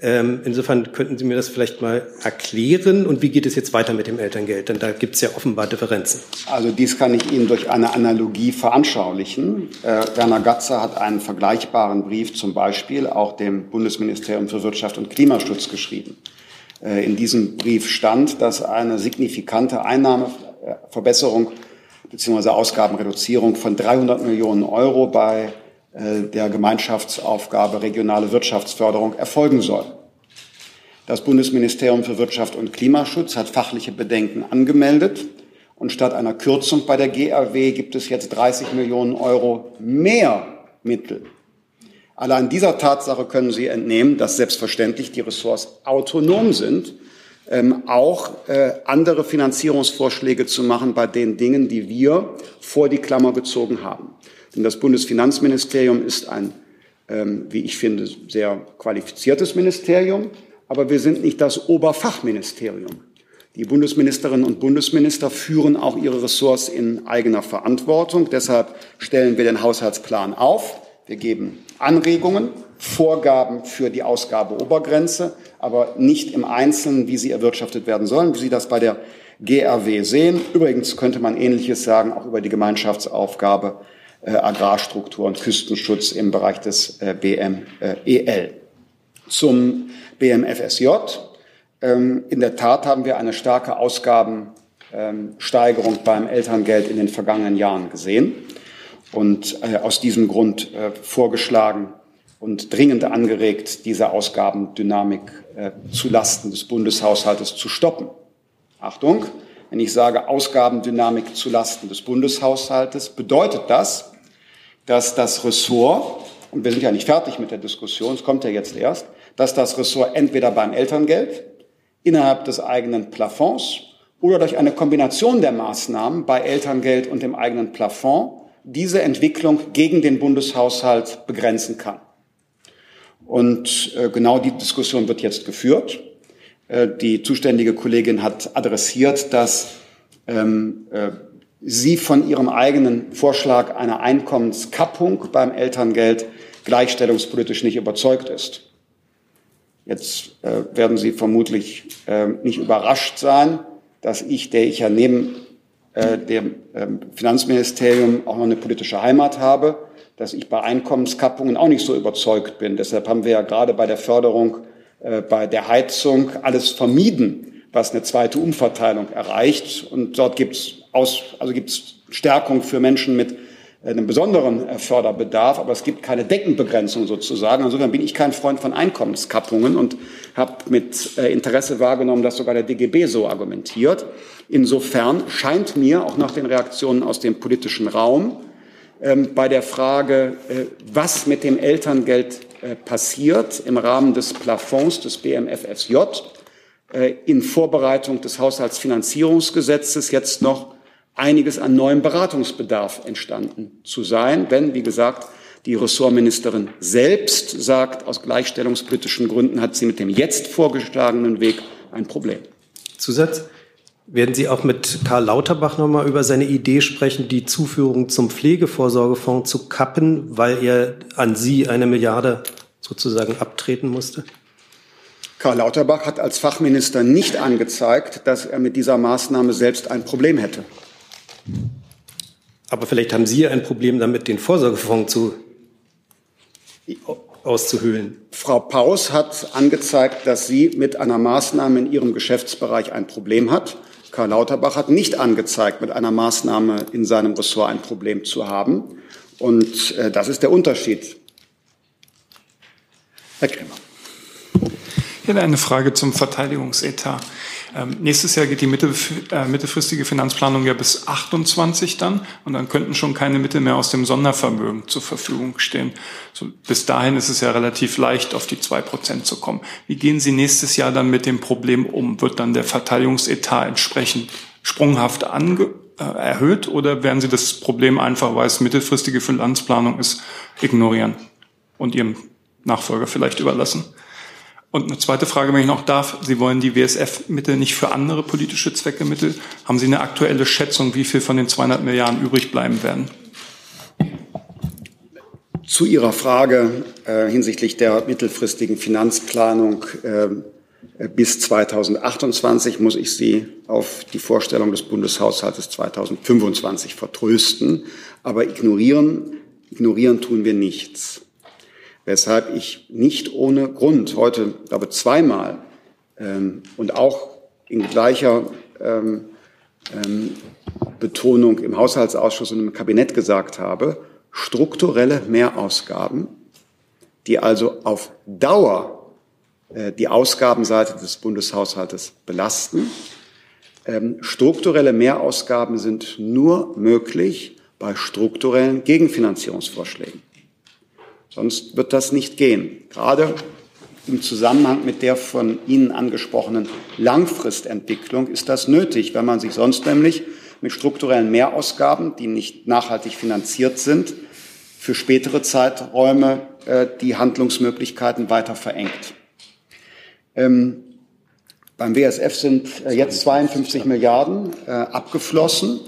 Ähm, insofern könnten Sie mir das vielleicht mal erklären. Und wie geht es jetzt weiter mit dem Elterngeld? Denn da gibt es ja offenbar Differenzen. Also dies kann ich Ihnen durch eine Analogie veranschaulichen. Äh, Werner Gatzer hat einen vergleichbaren Brief zum Beispiel auch dem Bundesministerium für Wirtschaft und Klimaschutz geschrieben. Äh, in diesem Brief stand, dass eine signifikante Einnahmeverbesserung bzw. Ausgabenreduzierung von 300 Millionen Euro bei äh, der Gemeinschaftsaufgabe regionale Wirtschaftsförderung erfolgen soll. Das Bundesministerium für Wirtschaft und Klimaschutz hat fachliche Bedenken angemeldet und statt einer Kürzung bei der GRW gibt es jetzt 30 Millionen Euro mehr Mittel. Allein dieser Tatsache können Sie entnehmen, dass selbstverständlich die Ressorts autonom sind, ähm, auch äh, andere Finanzierungsvorschläge zu machen bei den Dingen, die wir vor die Klammer gezogen haben. Denn das Bundesfinanzministerium ist ein, ähm, wie ich finde, sehr qualifiziertes Ministerium, aber wir sind nicht das Oberfachministerium. Die Bundesministerinnen und Bundesminister führen auch ihre Ressorts in eigener Verantwortung. Deshalb stellen wir den Haushaltsplan auf. Wir geben Anregungen, Vorgaben für die Ausgabeobergrenze, aber nicht im Einzelnen, wie sie erwirtschaftet werden sollen, wie Sie das bei der GRW sehen. Übrigens könnte man Ähnliches sagen, auch über die Gemeinschaftsaufgabe Agrarstruktur und Küstenschutz im Bereich des äh, BMEL. Zum BMFSJ. Ähm, in der Tat haben wir eine starke Ausgabensteigerung beim Elterngeld in den vergangenen Jahren gesehen und äh, aus diesem Grund vorgeschlagen und dringend angeregt, diese Ausgabendynamik zu Lasten des Bundeshaushaltes zu stoppen. Achtung, wenn ich sage Ausgabendynamik zu Lasten des Bundeshaushaltes, bedeutet das, dass das Ressort, und wir sind ja nicht fertig mit der Diskussion, es kommt ja jetzt erst, dass das Ressort entweder beim Elterngeld, innerhalb des eigenen Plafonds oder durch eine Kombination der Maßnahmen bei Elterngeld und dem eigenen Plafond diese Entwicklung gegen den Bundeshaushalt begrenzen kann. Und äh, genau die Diskussion wird jetzt geführt. Äh, die zuständige Kollegin hat adressiert, dass ähm, äh, sie von ihrem eigenen Vorschlag einer Einkommenskappung beim Elterngeld gleichstellungspolitisch nicht überzeugt ist. Jetzt äh, werden Sie vermutlich äh, nicht überrascht sein, dass ich, der ich ja neben äh, dem ähm, Finanzministerium auch noch eine politische Heimat habe, dass ich bei Einkommenskappungen auch nicht so überzeugt bin. Deshalb haben wir ja gerade bei der Förderung äh, bei der Heizung alles vermieden, was eine zweite Umverteilung erreicht. Und dort gibt es also gibt's Stärkung für Menschen mit einem besonderen äh, Förderbedarf, aber es gibt keine Deckenbegrenzung sozusagen. Insofern bin ich kein Freund von Einkommenskappungen und habe mit äh, Interesse wahrgenommen, dass sogar der DGB so argumentiert. Insofern scheint mir auch nach den Reaktionen aus dem politischen Raum ähm, bei der Frage, äh, was mit dem Elterngeld passiert im Rahmen des Plafonds des BMFSJ in Vorbereitung des Haushaltsfinanzierungsgesetzes jetzt noch einiges an neuem Beratungsbedarf entstanden zu sein, wenn, wie gesagt, die Ressortministerin selbst sagt, aus gleichstellungspolitischen Gründen hat sie mit dem jetzt vorgeschlagenen Weg ein Problem. Zusatz? Werden Sie auch mit Karl Lauterbach noch mal über seine Idee sprechen, die Zuführung zum Pflegevorsorgefonds zu kappen, weil er an Sie eine Milliarde sozusagen abtreten musste? Karl Lauterbach hat als Fachminister nicht angezeigt, dass er mit dieser Maßnahme selbst ein Problem hätte. Aber vielleicht haben Sie ein Problem damit, den Vorsorgefonds zu, auszuhöhlen. Frau Paus hat angezeigt, dass sie mit einer Maßnahme in ihrem Geschäftsbereich ein Problem hat. Karl Lauterbach hat nicht angezeigt, mit einer Maßnahme in seinem Ressort ein Problem zu haben. Und äh, das ist der Unterschied. Herr Kremer. Ich hätte eine Frage zum Verteidigungsetat. Ähm, nächstes Jahr geht die mittel, äh, mittelfristige Finanzplanung ja bis 28 dann und dann könnten schon keine Mittel mehr aus dem Sondervermögen zur Verfügung stehen. So, bis dahin ist es ja relativ leicht, auf die zwei Prozent zu kommen. Wie gehen Sie nächstes Jahr dann mit dem Problem um? Wird dann der Verteidigungsetat entsprechend sprunghaft ange äh, erhöht oder werden Sie das Problem einfach, weil es mittelfristige Finanzplanung ist, ignorieren und Ihrem Nachfolger vielleicht überlassen? Und eine zweite Frage, wenn ich noch darf. Sie wollen die WSF-Mittel nicht für andere politische Zwecke Mittel. Haben Sie eine aktuelle Schätzung, wie viel von den 200 Milliarden übrig bleiben werden? Zu Ihrer Frage äh, hinsichtlich der mittelfristigen Finanzplanung äh, bis 2028 muss ich Sie auf die Vorstellung des Bundeshaushaltes 2025 vertrösten. Aber ignorieren, ignorieren tun wir nichts weshalb ich nicht ohne Grund heute, glaube zweimal ähm, und auch in gleicher ähm, ähm, Betonung im Haushaltsausschuss und im Kabinett gesagt habe, strukturelle Mehrausgaben, die also auf Dauer äh, die Ausgabenseite des Bundeshaushaltes belasten. Ähm, strukturelle Mehrausgaben sind nur möglich bei strukturellen Gegenfinanzierungsvorschlägen. Sonst wird das nicht gehen. Gerade im Zusammenhang mit der von Ihnen angesprochenen Langfristentwicklung ist das nötig, wenn man sich sonst nämlich mit strukturellen Mehrausgaben, die nicht nachhaltig finanziert sind, für spätere Zeiträume äh, die Handlungsmöglichkeiten weiter verengt. Ähm, beim WSF sind äh, jetzt 52 Milliarden äh, abgeflossen.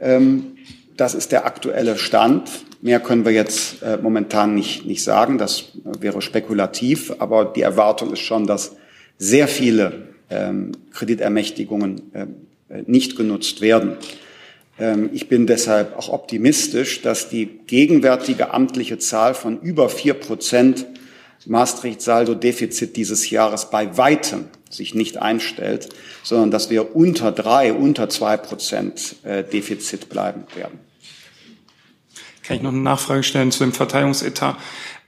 Ähm, das ist der aktuelle Stand. Mehr können wir jetzt äh, momentan nicht, nicht sagen. Das wäre spekulativ. Aber die Erwartung ist schon, dass sehr viele ähm, Kreditermächtigungen äh, nicht genutzt werden. Ähm, ich bin deshalb auch optimistisch, dass die gegenwärtige amtliche Zahl von über vier Prozent Maastricht-Saldo-Defizit dieses Jahres bei weitem sich nicht einstellt, sondern dass wir unter drei, unter zwei Prozent äh, Defizit bleiben werden. Kann ich noch eine Nachfrage stellen zu dem Verteidigungsetat?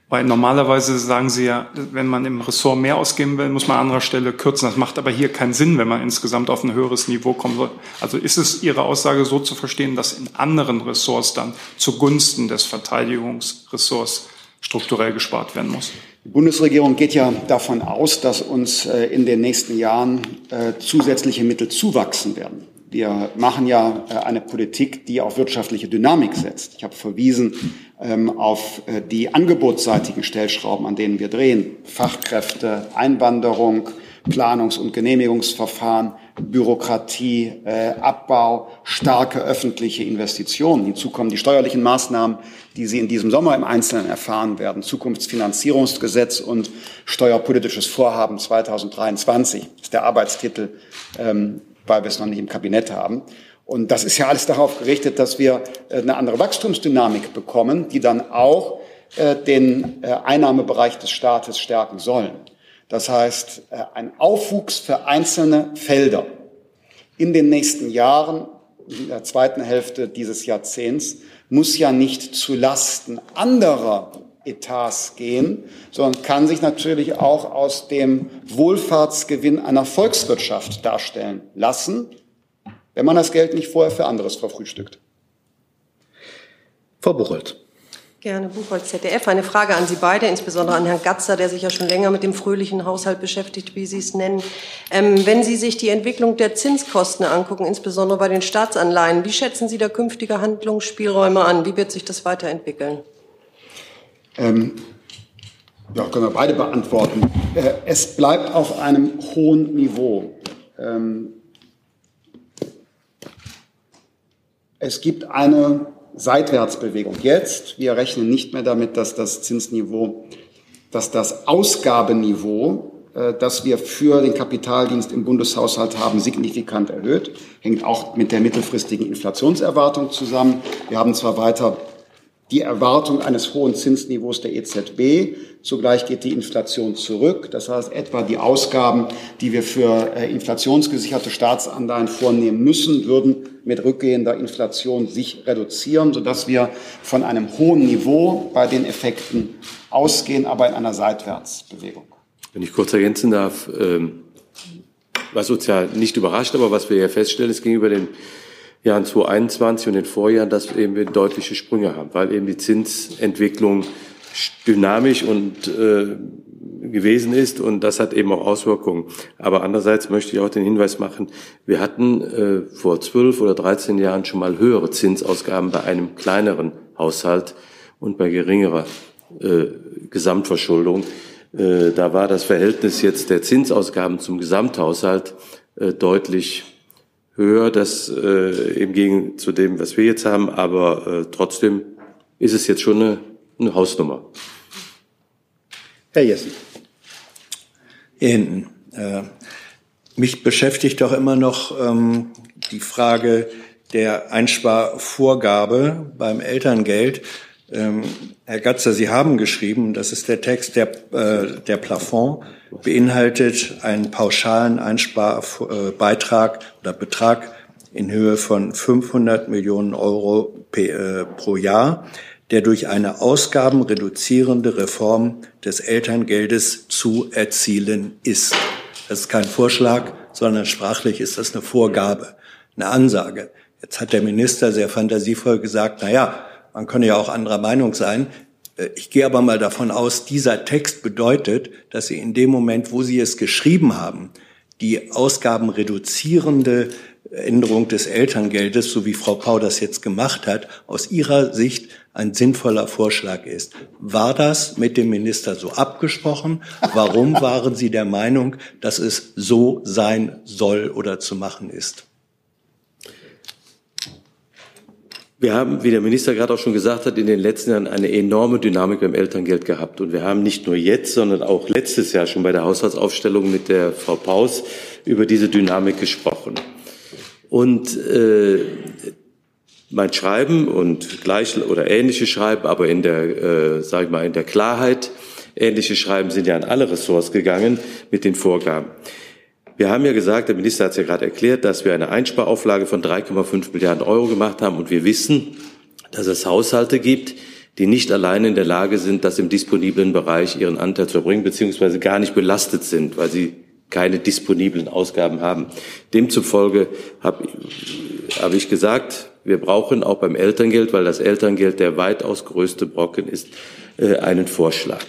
Weil normalerweise sagen Sie ja, wenn man im Ressort mehr ausgeben will, muss man an anderer Stelle kürzen. Das macht aber hier keinen Sinn, wenn man insgesamt auf ein höheres Niveau kommen soll. Also ist es Ihre Aussage so zu verstehen, dass in anderen Ressorts dann zugunsten des Verteidigungsressorts strukturell gespart werden muss? Die Bundesregierung geht ja davon aus, dass uns äh, in den nächsten Jahren äh, zusätzliche Mittel zuwachsen werden. Wir machen ja äh, eine Politik, die auf wirtschaftliche Dynamik setzt. Ich habe verwiesen ähm, auf äh, die angebotsseitigen Stellschrauben, an denen wir drehen. Fachkräfte, Einwanderung, Planungs- und Genehmigungsverfahren, Bürokratie, äh, Abbau, starke öffentliche Investitionen. Hinzu kommen die steuerlichen Maßnahmen, die Sie in diesem Sommer im Einzelnen erfahren werden. Zukunftsfinanzierungsgesetz und steuerpolitisches Vorhaben 2023 ist der Arbeitstitel ähm, weil wir es noch nicht im Kabinett haben. Und das ist ja alles darauf gerichtet, dass wir äh, eine andere Wachstumsdynamik bekommen, die dann auch äh, den äh, Einnahmebereich des Staates stärken sollen. Das heißt, ein Aufwuchs für einzelne Felder in den nächsten Jahren, in der zweiten Hälfte dieses Jahrzehnts, muss ja nicht zu Lasten anderer Etats gehen, sondern kann sich natürlich auch aus dem Wohlfahrtsgewinn einer Volkswirtschaft darstellen lassen, wenn man das Geld nicht vorher für anderes verfrühstückt. Frau Buchholz. Gerne, Buchholz, ZDF. Eine Frage an Sie beide, insbesondere an Herrn Gatzer, der sich ja schon länger mit dem fröhlichen Haushalt beschäftigt, wie Sie es nennen. Ähm, wenn Sie sich die Entwicklung der Zinskosten angucken, insbesondere bei den Staatsanleihen, wie schätzen Sie da künftige Handlungsspielräume an? Wie wird sich das weiterentwickeln? Ähm, ja, können wir beide beantworten. Äh, es bleibt auf einem hohen Niveau. Ähm, es gibt eine Seitwärtsbewegung jetzt. Wir rechnen nicht mehr damit, dass das Zinsniveau, dass das Ausgabeniveau, äh, das wir für den Kapitaldienst im Bundeshaushalt haben, signifikant erhöht. Hängt auch mit der mittelfristigen Inflationserwartung zusammen. Wir haben zwar weiter die Erwartung eines hohen Zinsniveaus der EZB. Zugleich geht die Inflation zurück. Das heißt, etwa die Ausgaben, die wir für äh, inflationsgesicherte Staatsanleihen vornehmen müssen, würden mit rückgehender Inflation sich reduzieren, sodass wir von einem hohen Niveau bei den Effekten ausgehen, aber in einer Seitwärtsbewegung. Wenn ich kurz ergänzen darf, ähm, was uns ja nicht überrascht, aber was wir ja feststellen, ist gegenüber den Jahren 2021 und den Vorjahren, dass eben wir deutliche Sprünge haben, weil eben die Zinsentwicklung dynamisch und äh, gewesen ist und das hat eben auch Auswirkungen. Aber andererseits möchte ich auch den Hinweis machen, wir hatten äh, vor zwölf oder dreizehn Jahren schon mal höhere Zinsausgaben bei einem kleineren Haushalt und bei geringerer äh, Gesamtverschuldung. Äh, da war das Verhältnis jetzt der Zinsausgaben zum Gesamthaushalt äh, deutlich höher, das äh, im Gegensatz zu dem, was wir jetzt haben, aber äh, trotzdem ist es jetzt schon eine, eine Hausnummer. Herr Jessen. Hier hinten. Äh, mich beschäftigt doch immer noch ähm, die Frage der Einsparvorgabe beim Elterngeld. Ähm, Herr Gatzer, Sie haben geschrieben, das ist der Text, der, äh, der Plafond beinhaltet einen pauschalen Einsparbeitrag oder Betrag in Höhe von 500 Millionen Euro äh, pro Jahr, der durch eine ausgabenreduzierende Reform des Elterngeldes zu erzielen ist. Das ist kein Vorschlag, sondern sprachlich ist das eine Vorgabe, eine Ansage. Jetzt hat der Minister sehr fantasievoll gesagt, na ja, man könne ja auch anderer Meinung sein. Äh, ich gehe aber mal davon aus, dieser Text bedeutet, dass Sie in dem Moment, wo Sie es geschrieben haben, die ausgabenreduzierende Änderung des Elterngeldes, so wie Frau Pau das jetzt gemacht hat, aus Ihrer Sicht ein sinnvoller Vorschlag ist. War das mit dem Minister so abgesprochen? Warum waren Sie der Meinung, dass es so sein soll oder zu machen ist? Wir haben, wie der Minister gerade auch schon gesagt hat, in den letzten Jahren eine enorme Dynamik beim Elterngeld gehabt. Und wir haben nicht nur jetzt, sondern auch letztes Jahr schon bei der Haushaltsaufstellung mit der Frau Paus über diese Dynamik gesprochen. Und äh, mein Schreiben und gleich oder ähnliche Schreiben, aber in der, äh, sage ich mal, in der Klarheit, ähnliche Schreiben sind ja an alle Ressorts gegangen mit den Vorgaben. Wir haben ja gesagt, der Minister hat es ja gerade erklärt, dass wir eine Einsparauflage von 3,5 Milliarden Euro gemacht haben. Und wir wissen, dass es Haushalte gibt, die nicht allein in der Lage sind, das im disponiblen Bereich ihren Anteil zu erbringen, beziehungsweise gar nicht belastet sind, weil sie keine disponiblen Ausgaben haben. Demzufolge habe hab ich gesagt, wir brauchen auch beim Elterngeld, weil das Elterngeld der weitaus größte Brocken ist, äh, einen Vorschlag.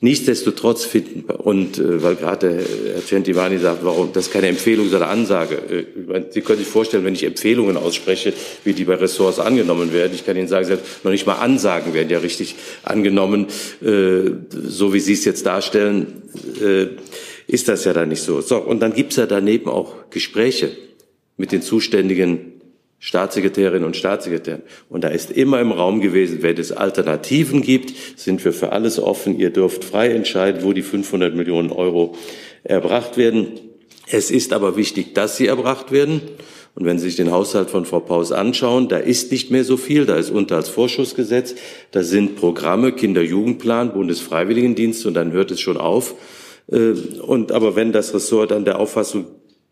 Nichtsdestotrotz finden, und äh, weil gerade Herr Centivani sagt, warum, das ist keine Empfehlung, sondern Ansage. Äh, Sie können sich vorstellen, wenn ich Empfehlungen ausspreche, wie die bei Ressorts angenommen werden. Ich kann Ihnen sagen, selbst noch nicht mal Ansagen werden ja richtig angenommen. Äh, so wie Sie es jetzt darstellen, äh, ist das ja dann nicht so. So, und dann gibt's ja daneben auch Gespräche mit den zuständigen Staatssekretärinnen und Staatssekretären. Und da ist immer im Raum gewesen, wenn es Alternativen gibt, sind wir für alles offen. Ihr dürft frei entscheiden, wo die 500 Millionen Euro erbracht werden. Es ist aber wichtig, dass sie erbracht werden. Und wenn Sie sich den Haushalt von Frau Paus anschauen, da ist nicht mehr so viel, da ist Unterhaltsvorschussgesetz, da sind Programme, Kinder-Jugendplan, Bundesfreiwilligendienst und dann hört es schon auf. Äh, und aber wenn das Ressort dann der Auffassung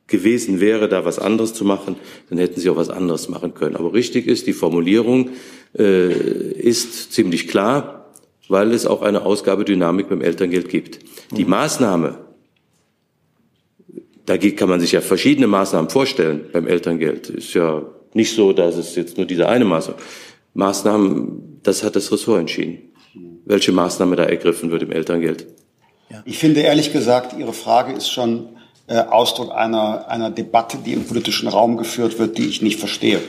gewesen wäre, da was anderes zu machen, dann hätten sie auch was anderes machen können. Aber richtig ist, die Formulierung äh, ist ziemlich klar, weil es auch eine Ausgabedynamik beim Elterngeld gibt. Die Maßnahme, da kann man sich ja verschiedene Maßnahmen vorstellen beim Elterngeld. Ist ja nicht so, dass es jetzt nur diese eine Maßnahme. Maßnahmen, das hat das Ressort entschieden. Welche Maßnahme da ergriffen wird im Elterngeld. Ich finde ehrlich gesagt, Ihre Frage ist schon äh, Ausdruck einer, einer Debatte, die im politischen Raum geführt wird, die ich nicht verstehe.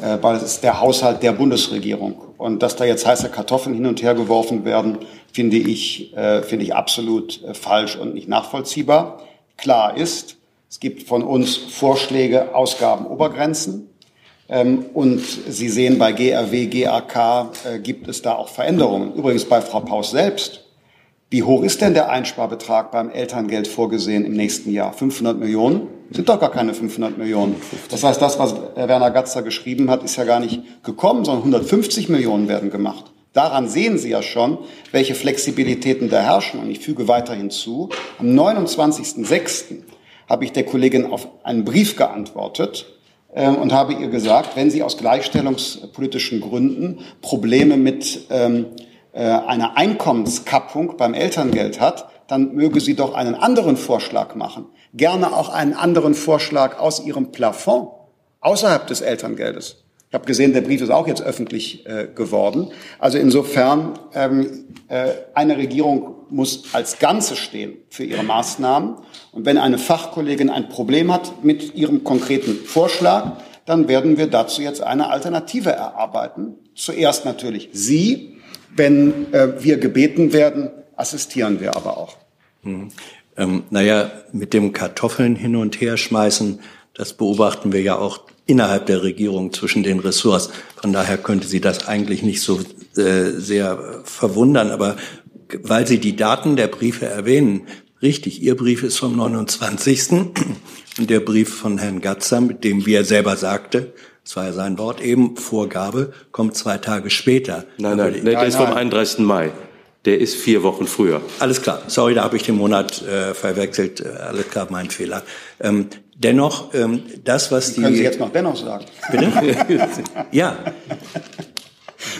Äh, weil es ist der Haushalt der Bundesregierung. Und dass da jetzt heiße Kartoffeln hin und her geworfen werden, finde ich, äh, finde ich absolut äh, falsch und nicht nachvollziehbar. Klar ist, es gibt von uns Vorschläge, Ausgabenobergrenzen. Ähm, und Sie sehen, bei GRW, GAK äh, gibt es da auch Veränderungen. Übrigens bei Frau Paus selbst. Wie hoch ist denn der Einsparbetrag beim Elterngeld vorgesehen im nächsten Jahr? 500 Millionen? Sind doch gar keine 500 Millionen. Das heißt, das, was Werner Gatzer geschrieben hat, ist ja gar nicht gekommen, sondern 150 Millionen werden gemacht. Daran sehen Sie ja schon, welche Flexibilitäten da herrschen. Und ich füge weiter hinzu, am 29.06. habe ich der Kollegin auf einen Brief geantwortet äh, und habe ihr gesagt, wenn sie aus gleichstellungspolitischen Gründen Probleme mit ähm, äh, einer Einkommenskappung beim Elterngeld hat, dann möge sie doch einen anderen Vorschlag machen. Gerne auch einen anderen Vorschlag aus ihrem Plafond, außerhalb des Elterngeldes. Ich habe gesehen, der Brief ist auch jetzt öffentlich äh, geworden. Also insofern, ähm, äh, eine Regierung muss als Ganze stehen für ihre Maßnahmen. Und wenn eine Fachkollegin ein Problem hat mit ihrem konkreten Vorschlag, dann werden wir dazu jetzt eine Alternative erarbeiten. Zuerst natürlich Sie. Wenn äh, wir gebeten werden, assistieren wir aber auch. Hm. Ähm, naja, mit dem Kartoffeln hin und her schmeißen, das beobachten wir ja auch innerhalb der Regierung zwischen den Ressorts. Von daher könnte Sie das eigentlich nicht so äh, sehr verwundern. Aber weil Sie die Daten der Briefe erwähnen, richtig, Ihr Brief ist vom 29. und der Brief von Herrn Gatzer, mit dem wie er selber sagte, das war ja sein Wort eben, Vorgabe, kommt zwei Tage später. Nein, nein, nein der ist vom 31. Mai. Der ist vier Wochen früher. Alles klar. Sorry, da habe ich den Monat äh, verwechselt. Äh, alles klar, mein Fehler. Ähm, dennoch, ähm, das, was die... Können Sie jetzt noch dennoch sagen? Bitte? *laughs* ja.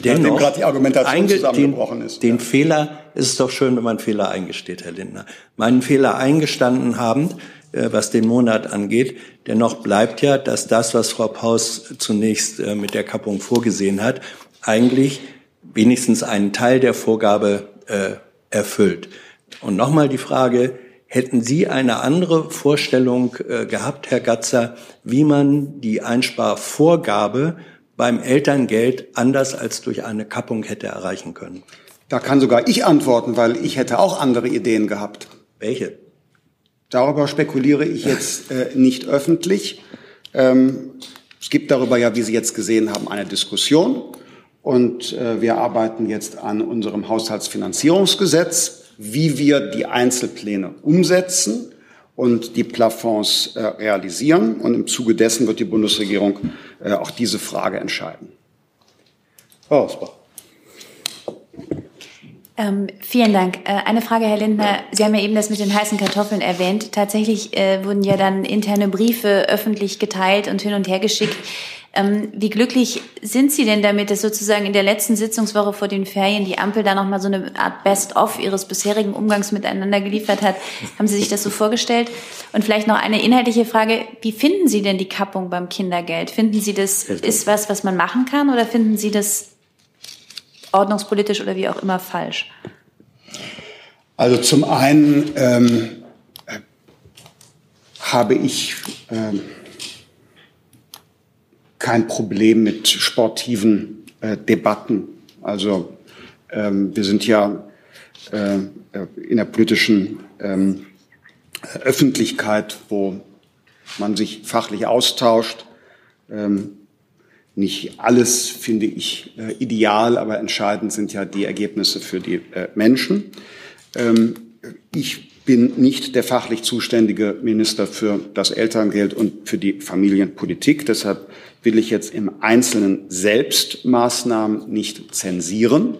Dennoch, gerade die Argumentation zusammengebrochen den, ist. Den ja. Fehler, ist es doch schön, wenn man Fehler eingesteht, Herr Lindner. Meinen Fehler eingestanden haben, was den Monat angeht. Dennoch bleibt ja, dass das, was Frau Paus zunächst äh, mit der Kappung vorgesehen hat, eigentlich wenigstens einen Teil der Vorgabe äh, erfüllt. Und nochmal die Frage, hätten Sie eine andere Vorstellung äh, gehabt, Herr Gatzer, wie man die Einsparvorgabe beim Elterngeld anders als durch eine Kappung hätte erreichen können? Da kann sogar ich antworten, weil ich hätte auch andere Ideen gehabt. Welche? Darüber spekuliere ich jetzt äh, nicht öffentlich. Ähm, es gibt darüber ja, wie Sie jetzt gesehen haben, eine Diskussion. Und äh, wir arbeiten jetzt an unserem Haushaltsfinanzierungsgesetz, wie wir die Einzelpläne umsetzen und die Plafonds äh, realisieren. Und im Zuge dessen wird die Bundesregierung äh, auch diese Frage entscheiden. Frau Ausbach. Ähm, vielen Dank. Äh, eine Frage, Herr Lindner. Sie haben ja eben das mit den heißen Kartoffeln erwähnt. Tatsächlich äh, wurden ja dann interne Briefe öffentlich geteilt und hin und her geschickt. Ähm, wie glücklich sind Sie denn damit, dass sozusagen in der letzten Sitzungswoche vor den Ferien die Ampel da nochmal so eine Art Best-of Ihres bisherigen Umgangs miteinander geliefert hat? Haben Sie sich das so vorgestellt? Und vielleicht noch eine inhaltliche Frage. Wie finden Sie denn die Kappung beim Kindergeld? Finden Sie das ist was, was man machen kann oder finden Sie das ordnungspolitisch oder wie auch immer falsch? Also zum einen ähm, habe ich ähm, kein Problem mit sportiven äh, Debatten. Also ähm, wir sind ja äh, in der politischen ähm, Öffentlichkeit, wo man sich fachlich austauscht. Ähm, nicht alles finde ich äh, ideal, aber entscheidend sind ja die Ergebnisse für die äh, Menschen. Ähm, ich bin nicht der fachlich zuständige Minister für das Elterngeld und für die Familienpolitik. Deshalb will ich jetzt im Einzelnen selbst Maßnahmen nicht zensieren.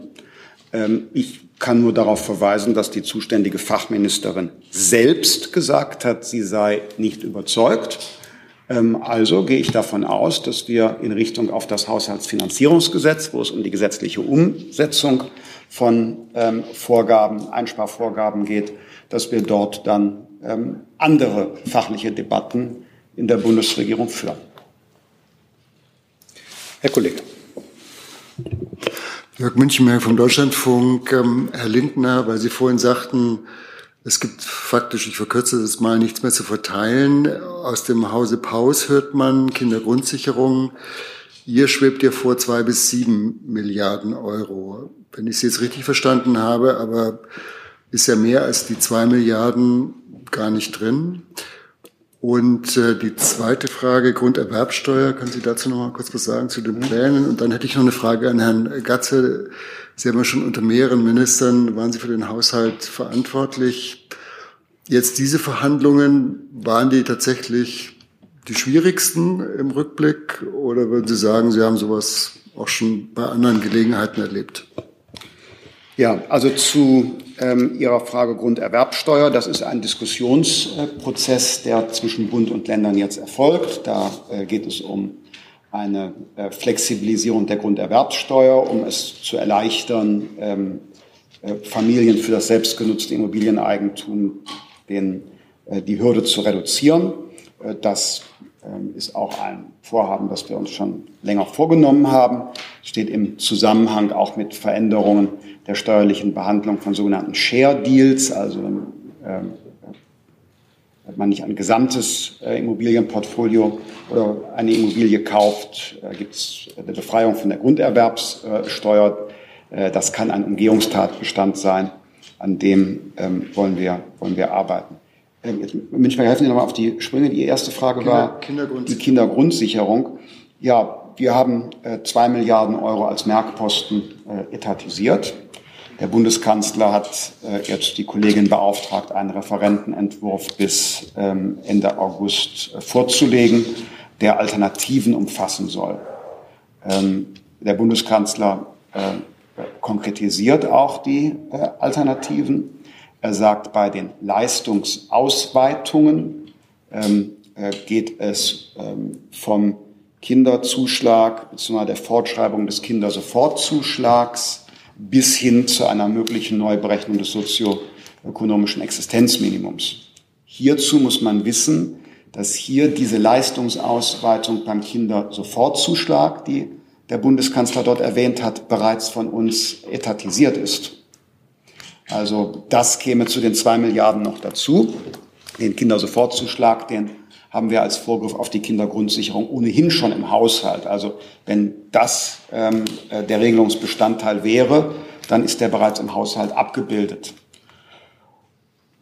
Ähm, ich kann nur darauf verweisen, dass die zuständige Fachministerin selbst gesagt hat, sie sei nicht überzeugt. Ähm, also gehe ich davon aus, dass wir in Richtung auf das Haushaltsfinanzierungsgesetz, wo es um die gesetzliche Umsetzung von ähm, Vorgaben, Einsparvorgaben geht, dass wir dort dann ähm, andere fachliche Debatten in der Bundesregierung führen. Herr Kollege. Jörg Münchenberg vom Deutschlandfunk. Herr Lindner, weil Sie vorhin sagten, es gibt faktisch, ich verkürze das mal, nichts mehr zu verteilen. Aus dem Hause Paus hört man Kindergrundsicherung. Ihr schwebt ja vor zwei bis sieben Milliarden Euro. Wenn ich Sie jetzt richtig verstanden habe, aber ist ja mehr als die zwei Milliarden gar nicht drin. Und äh, die zweite Frage, Grunderwerbsteuer, können Sie dazu noch mal kurz was sagen zu den Plänen? Und dann hätte ich noch eine Frage an Herrn Gatze. Sie haben ja schon unter mehreren Ministern, waren Sie für den Haushalt verantwortlich. Jetzt diese Verhandlungen, waren die tatsächlich die schwierigsten im Rückblick? Oder würden Sie sagen, Sie haben sowas auch schon bei anderen Gelegenheiten erlebt? Ja, also zu ähm, Ihrer Frage Grunderwerbsteuer. Das ist ein Diskussionsprozess, der zwischen Bund und Ländern jetzt erfolgt. Da äh, geht es um eine äh, Flexibilisierung der Grunderwerbsteuer, um es zu erleichtern, ähm, äh, Familien für das selbstgenutzte Immobilieneigentum den, äh, die Hürde zu reduzieren. Äh, das ähm, ist auch ein Vorhaben, das wir uns schon länger vorgenommen haben. Steht im Zusammenhang auch mit Veränderungen der steuerlichen Behandlung von sogenannten Share Deals, also ähm, wenn man nicht ein gesamtes äh, Immobilienportfolio oder eine Immobilie kauft, äh, gibt es eine Befreiung von der Grunderwerbssteuer. Äh, das kann ein Umgehungstatbestand sein, an dem ähm, wollen, wir, wollen wir arbeiten. Ähm, jetzt München, helfen Sie nochmal auf die Sprünge. Die erste Frage Kinder, war Kindergrundsicherung. die Kindergrundsicherung. Ja, wir haben äh, zwei Milliarden Euro als Merkposten äh, etatisiert. Der Bundeskanzler hat äh, jetzt die Kollegin beauftragt, einen Referentenentwurf bis ähm, Ende August äh, vorzulegen, der Alternativen umfassen soll. Ähm, der Bundeskanzler äh, konkretisiert auch die äh, Alternativen. Er sagt, bei den Leistungsausweitungen ähm, äh, geht es ähm, vom Kinderzuschlag bzw. der Fortschreibung des Kindersofortzuschlags bis hin zu einer möglichen Neuberechnung des sozioökonomischen Existenzminimums. Hierzu muss man wissen, dass hier diese Leistungsausweitung beim Kindersofortzuschlag, die der Bundeskanzler dort erwähnt hat, bereits von uns etatisiert ist. Also das käme zu den zwei Milliarden noch dazu. Den Kindersofortzuschlag, den haben wir als Vorgriff auf die Kindergrundsicherung ohnehin schon im Haushalt. Also wenn das ähm, äh, der Regelungsbestandteil wäre, dann ist der bereits im Haushalt abgebildet.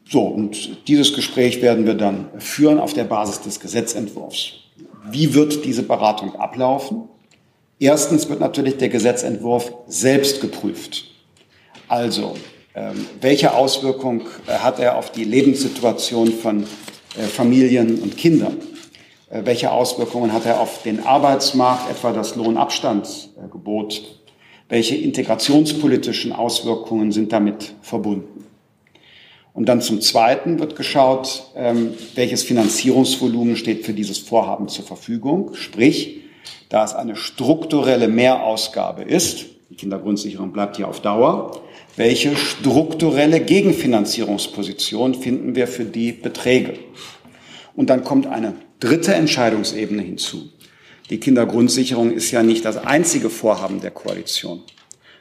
So, und dieses Gespräch werden wir dann führen auf der Basis des Gesetzentwurfs. Wie wird diese Beratung ablaufen? Erstens wird natürlich der Gesetzentwurf selbst geprüft. Also, welche Auswirkung äh, hat er auf die Lebenssituation von äh, Familien und Kindern. Äh, welche Auswirkungen hat er auf den Arbeitsmarkt, etwa das Lohnabstandsgebot? Welche integrationspolitischen Auswirkungen sind damit verbunden? Und dann zum Zweiten wird geschaut, ähm, welches Finanzierungsvolumen steht für dieses Vorhaben zur Verfügung. Sprich, da es eine strukturelle Mehrausgabe ist, die Kindergrundsicherung bleibt hier auf Dauer, welche strukturelle Gegenfinanzierungsposition finden wir für die Beträge? Und dann kommt eine dritte Entscheidungsebene hinzu. Die Kindergrundsicherung ist ja nicht das einzige Vorhaben der Koalition,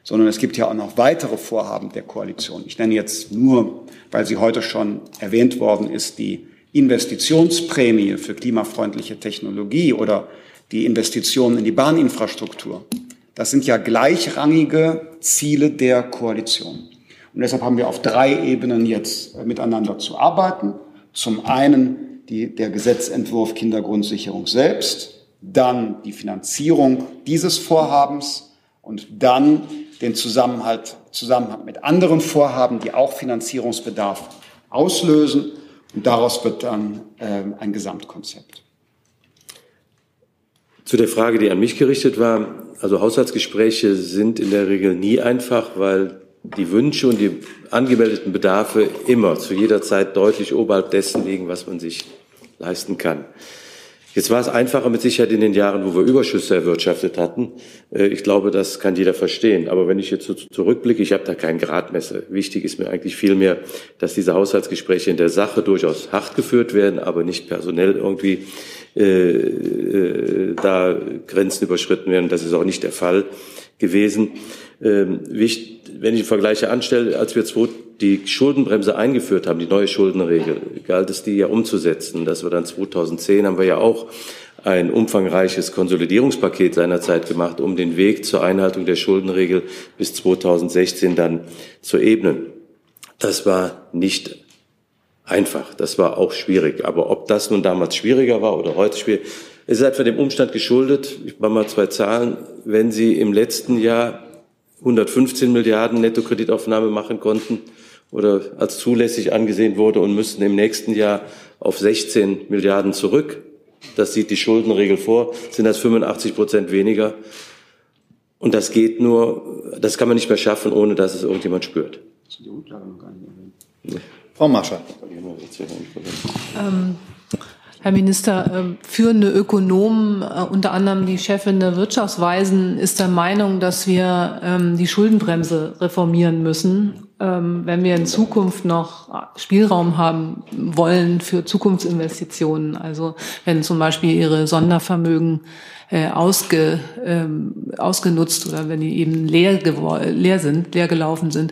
sondern es gibt ja auch noch weitere Vorhaben der Koalition. Ich nenne jetzt nur, weil sie heute schon erwähnt worden ist, die Investitionsprämie für klimafreundliche Technologie oder die Investitionen in die Bahninfrastruktur. Das sind ja gleichrangige Ziele der Koalition. Und deshalb haben wir auf drei Ebenen jetzt miteinander zu arbeiten. Zum einen die, der Gesetzentwurf Kindergrundsicherung selbst, dann die Finanzierung dieses Vorhabens und dann den Zusammenhalt, Zusammenhang mit anderen Vorhaben, die auch Finanzierungsbedarf auslösen. Und daraus wird dann äh, ein Gesamtkonzept. Zu der Frage, die an mich gerichtet war, also Haushaltsgespräche sind in der Regel nie einfach, weil die Wünsche und die angemeldeten Bedarfe immer zu jeder Zeit deutlich oberhalb dessen liegen, was man sich leisten kann. Jetzt war es einfacher mit Sicherheit in den Jahren, wo wir Überschüsse erwirtschaftet hatten. Äh, ich glaube, das kann jeder verstehen. Aber wenn ich jetzt so zurückblicke, ich habe da kein Gradmesser. Wichtig ist mir eigentlich vielmehr, dass diese Haushaltsgespräche in der Sache durchaus hart geführt werden, aber nicht personell irgendwie äh, äh, da Grenzen überschritten werden. Das ist auch nicht der Fall gewesen. Ähm, wenn ich Vergleiche anstelle, als wir die Schuldenbremse eingeführt haben, die neue Schuldenregel, galt es die ja umzusetzen. Das war dann 2010, haben wir ja auch ein umfangreiches Konsolidierungspaket seinerzeit gemacht, um den Weg zur Einhaltung der Schuldenregel bis 2016 dann zu ebnen. Das war nicht einfach, das war auch schwierig. Aber ob das nun damals schwieriger war oder heute schwierig, es ist etwa dem Umstand geschuldet, ich mache mal zwei Zahlen, wenn Sie im letzten Jahr 115 Milliarden Nettokreditaufnahme machen konnten oder als zulässig angesehen wurde und müssten im nächsten Jahr auf 16 Milliarden zurück. Das sieht die Schuldenregel vor, sind das 85 Prozent weniger. Und das geht nur, das kann man nicht mehr schaffen, ohne dass es irgendjemand spürt. Frau Marschall. Ähm, Herr Minister, ähm, führende Ökonomen, äh, unter anderem die Chefin der Wirtschaftsweisen, ist der Meinung, dass wir ähm, die Schuldenbremse reformieren müssen, ähm, wenn wir in Zukunft noch Spielraum haben wollen für Zukunftsinvestitionen. Also wenn zum Beispiel Ihre Sondervermögen äh, ausge, ausgenutzt oder wenn die eben leer, leer sind, leer gelaufen sind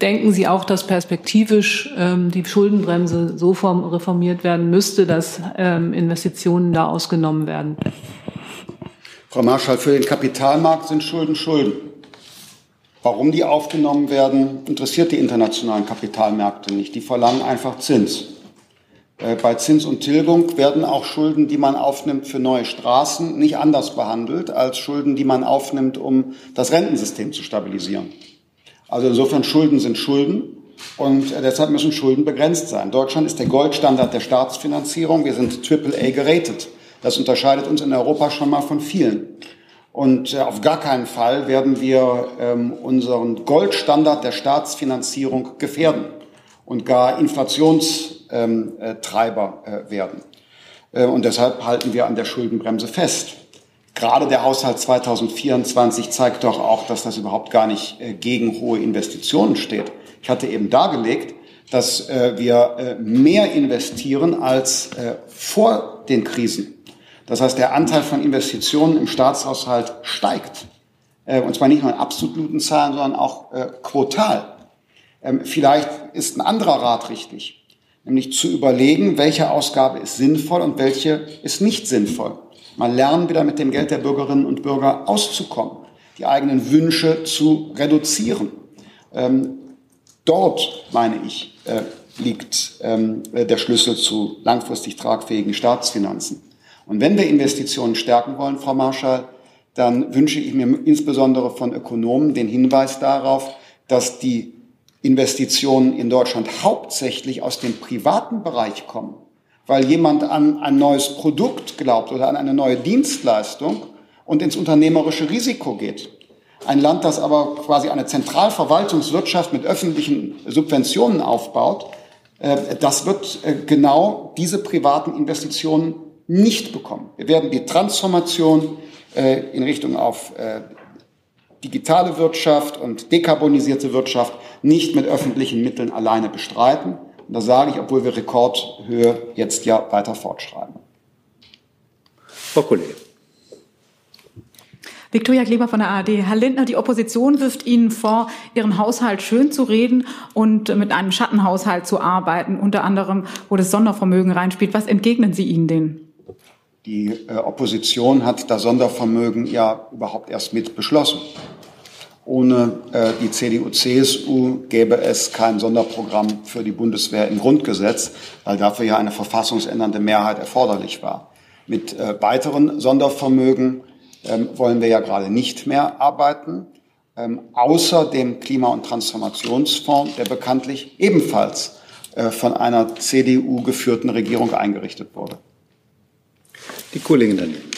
denken Sie auch, dass perspektivisch ähm, die Schuldenbremse so reformiert werden müsste, dass ähm, Investitionen da ausgenommen werden? Frau Marschall, für den Kapitalmarkt sind Schulden Schulden. Warum die aufgenommen werden, interessiert die internationalen Kapitalmärkte nicht. Die verlangen einfach Zins. Äh, bei Zins und Tilgung werden auch Schulden, die man aufnimmt für neue Straßen, nicht anders behandelt als Schulden, die man aufnimmt, um das Rentensystem zu stabilisieren. Also insofern Schulden sind Schulden und äh, deshalb müssen Schulden begrenzt sein. Deutschland ist der Goldstandard der Staatsfinanzierung. Wir sind AAA geratet. Das unterscheidet uns in Europa schon mal von vielen. Und äh, auf gar keinen Fall werden wir ähm, unseren Goldstandard der Staatsfinanzierung gefährden und gar Inflationstreiber ähm, äh, werden. Äh, und deshalb halten wir an der Schuldenbremse fest. Gerade der Haushalt 2024 zeigt doch auch, dass das überhaupt gar nicht äh, gegen hohe Investitionen steht. Ich hatte eben dargelegt, dass äh, wir äh, mehr investieren als vor den Krisen. Das heißt, der Anteil von Investitionen im Staatshaushalt steigt. Und zwar nicht nur in absoluten Zahlen, sondern auch quotal. Ähm, vielleicht ist ein anderer Rat richtig, nämlich zu überlegen, welche Ausgabe ist sinnvoll und welche ist nicht sinnvoll mal lernen, wieder mit dem Geld der Bürgerinnen und Bürger auszukommen, die eigenen Wünsche zu reduzieren. Ähm, dort, meine ich, äh, liegt ähm, der Schlüssel zu langfristig tragfähigen Staatsfinanzen. Und wenn wir Investitionen stärken wollen, Frau Marschall, dann wünsche ich mir insbesondere von Ökonomen den Hinweis darauf, dass die Investitionen in Deutschland hauptsächlich aus dem privaten Bereich kommen weil jemand an ein neues Produkt glaubt oder an eine neue Dienstleistung und ins unternehmerische Risiko geht. Ein Land, das aber quasi eine Zentralverwaltungswirtschaft mit öffentlichen Subventionen aufbaut, äh, das wird äh, genau diese privaten Investitionen nicht bekommen. Wir werden die Transformation äh, in Richtung auf digitale Wirtschaft und dekarbonisierte Wirtschaft nicht mit öffentlichen Mitteln alleine bestreiten. Und das sage ich, obwohl wir Rekordhöhe jetzt ja weiter fortschreiben. Frau Kollegin. Viktoria Kleber von der ARD. Herr Lindner, die Opposition wirft Ihnen vor, Ihren Haushalt schön zu reden und mit einem Schattenhaushalt zu arbeiten, unter anderem, wo das Sondervermögen reinspielt. Was entgegnen Sie ihnen denn? Die äh, Opposition hat das Sondervermögen ja überhaupt erst mit beschlossen. Ohne äh, die CDU-CSU gäbe es kein Sonderprogramm für die Bundeswehr im Grundgesetz, weil dafür ja eine verfassungsändernde Mehrheit erforderlich war. Mit äh, weiteren Sondervermögen ähm, wollen wir ja gerade nicht mehr arbeiten. ähm, außer dem Klima- und Transformationsfonds, der bekanntlich ebenfalls äh, von einer CDU geführten Regierung eingerichtet wurde. Die Kollegin dann.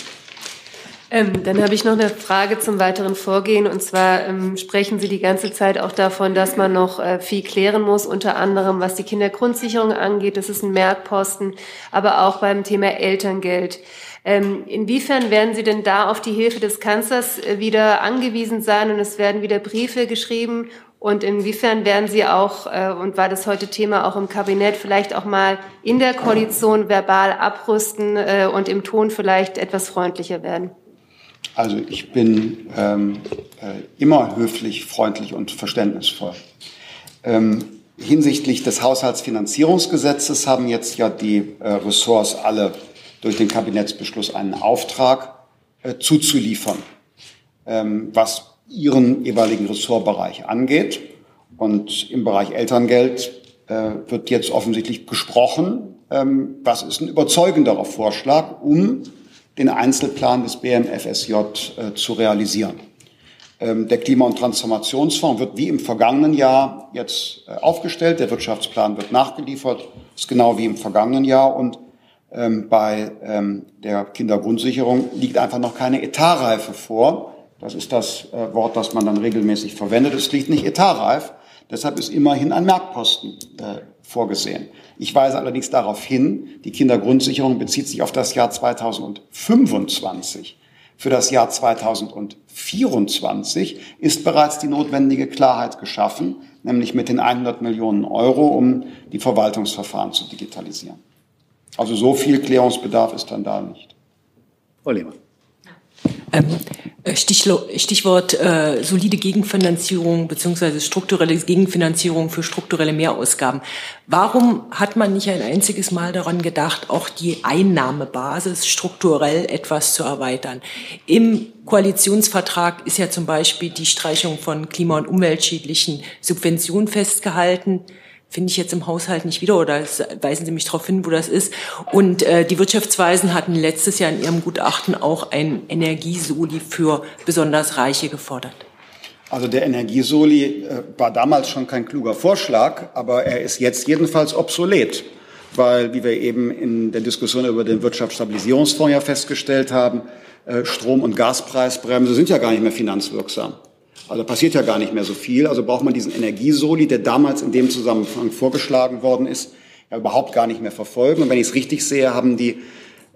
Ähm, dann habe ich noch eine Frage zum weiteren Vorgehen. Und zwar ähm, sprechen Sie die ganze Zeit auch davon, dass man noch äh, viel klären muss, unter anderem was die Kindergrundsicherung angeht. Das ist ein Merkposten, aber auch beim Thema Elterngeld. Ähm, inwiefern werden Sie denn da auf die Hilfe des Kanzlers äh, wieder angewiesen sein und es werden wieder Briefe geschrieben? Und inwiefern werden Sie auch, äh, und war das heute Thema auch im Kabinett, vielleicht auch mal in der Koalition verbal abrüsten äh, und im Ton vielleicht etwas freundlicher werden? Also ich bin ähm, äh, immer höflich, freundlich und verständnisvoll. Ähm, hinsichtlich des Haushaltsfinanzierungsgesetzes haben jetzt ja die äh, Ressorts alle durch den Kabinettsbeschluss einen Auftrag äh, zuzuliefern, ähm, was ihren jeweiligen Ressortbereich angeht. Und im Bereich Elterngeld äh, wird jetzt offensichtlich gesprochen. Ähm, was ist ein überzeugenderer Vorschlag, um den Einzelplan des BMFSJ äh, zu realisieren. Ähm, der Klima- und Transformationsfonds wird wie im vergangenen Jahr jetzt äh, aufgestellt. Der Wirtschaftsplan wird nachgeliefert. ist genau wie im vergangenen Jahr. Und ähm, bei ähm, der Kindergrundsicherung liegt einfach noch keine Etatreife vor. Das ist das äh, Wort, das man dann regelmäßig verwendet. Es liegt nicht etatreif. Deshalb ist immerhin ein Merkposten äh, vorgesehen. Ich weise allerdings darauf hin, die Kindergrundsicherung bezieht sich auf das Jahr 2025. Für das Jahr 2024 ist bereits die notwendige Klarheit geschaffen, nämlich mit den 100 Millionen Euro, um die Verwaltungsverfahren zu digitalisieren. Also so viel Klärungsbedarf ist dann da nicht. Frau Lehmann. Ähm, äh, Stichwort äh, solide Gegenfinanzierung beziehungsweise strukturelle Gegenfinanzierung für strukturelle Mehrausgaben. Warum hat man nicht ein einziges Mal daran gedacht, auch die Einnahmebasis strukturell etwas zu erweitern? Im Koalitionsvertrag ist ja zum Beispiel die Streichung von klima- und umweltschädlichen Subventionen festgehalten finde ich jetzt im Haushalt nicht wieder oder weisen Sie mich darauf hin, wo das ist. Und äh, die Wirtschaftsweisen hatten letztes Jahr in ihrem Gutachten auch ein Energiesoli für besonders Reiche gefordert. Also der Energiesoli äh, war damals schon kein kluger Vorschlag, aber er ist jetzt jedenfalls obsolet, weil, wie wir eben in der Diskussion über den Wirtschaftsstabilisierungsfonds ja festgestellt haben, äh, Strom- und Gaspreisbremse sind ja gar nicht mehr finanzwirksam. Also passiert ja gar nicht mehr so viel. Also braucht man diesen Energiesoli, der damals in dem Zusammenhang vorgeschlagen worden ist, ja überhaupt gar nicht mehr verfolgen. Und wenn ich es richtig sehe, haben die,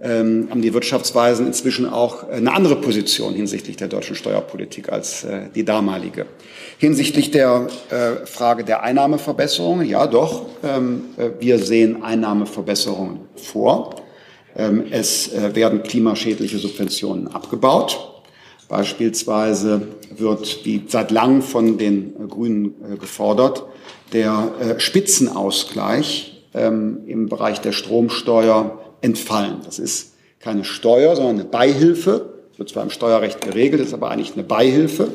ähm, haben die Wirtschaftsweisen inzwischen auch eine andere Position hinsichtlich der deutschen Steuerpolitik als äh, die damalige. Hinsichtlich der äh, Frage der Einnahmeverbesserungen, ja doch, ähm, äh, wir sehen Einnahmeverbesserungen vor. Ähm, es äh, werden klimaschädliche Subventionen abgebaut. Beispielsweise wird, wie seit langem von den äh, Grünen äh, gefordert, der äh, Spitzenausgleich ähm, im Bereich der Stromsteuer entfallen. Das ist keine Steuer, sondern eine Beihilfe. Das wird zwar im Steuerrecht geregelt, ist aber eigentlich eine Beihilfe.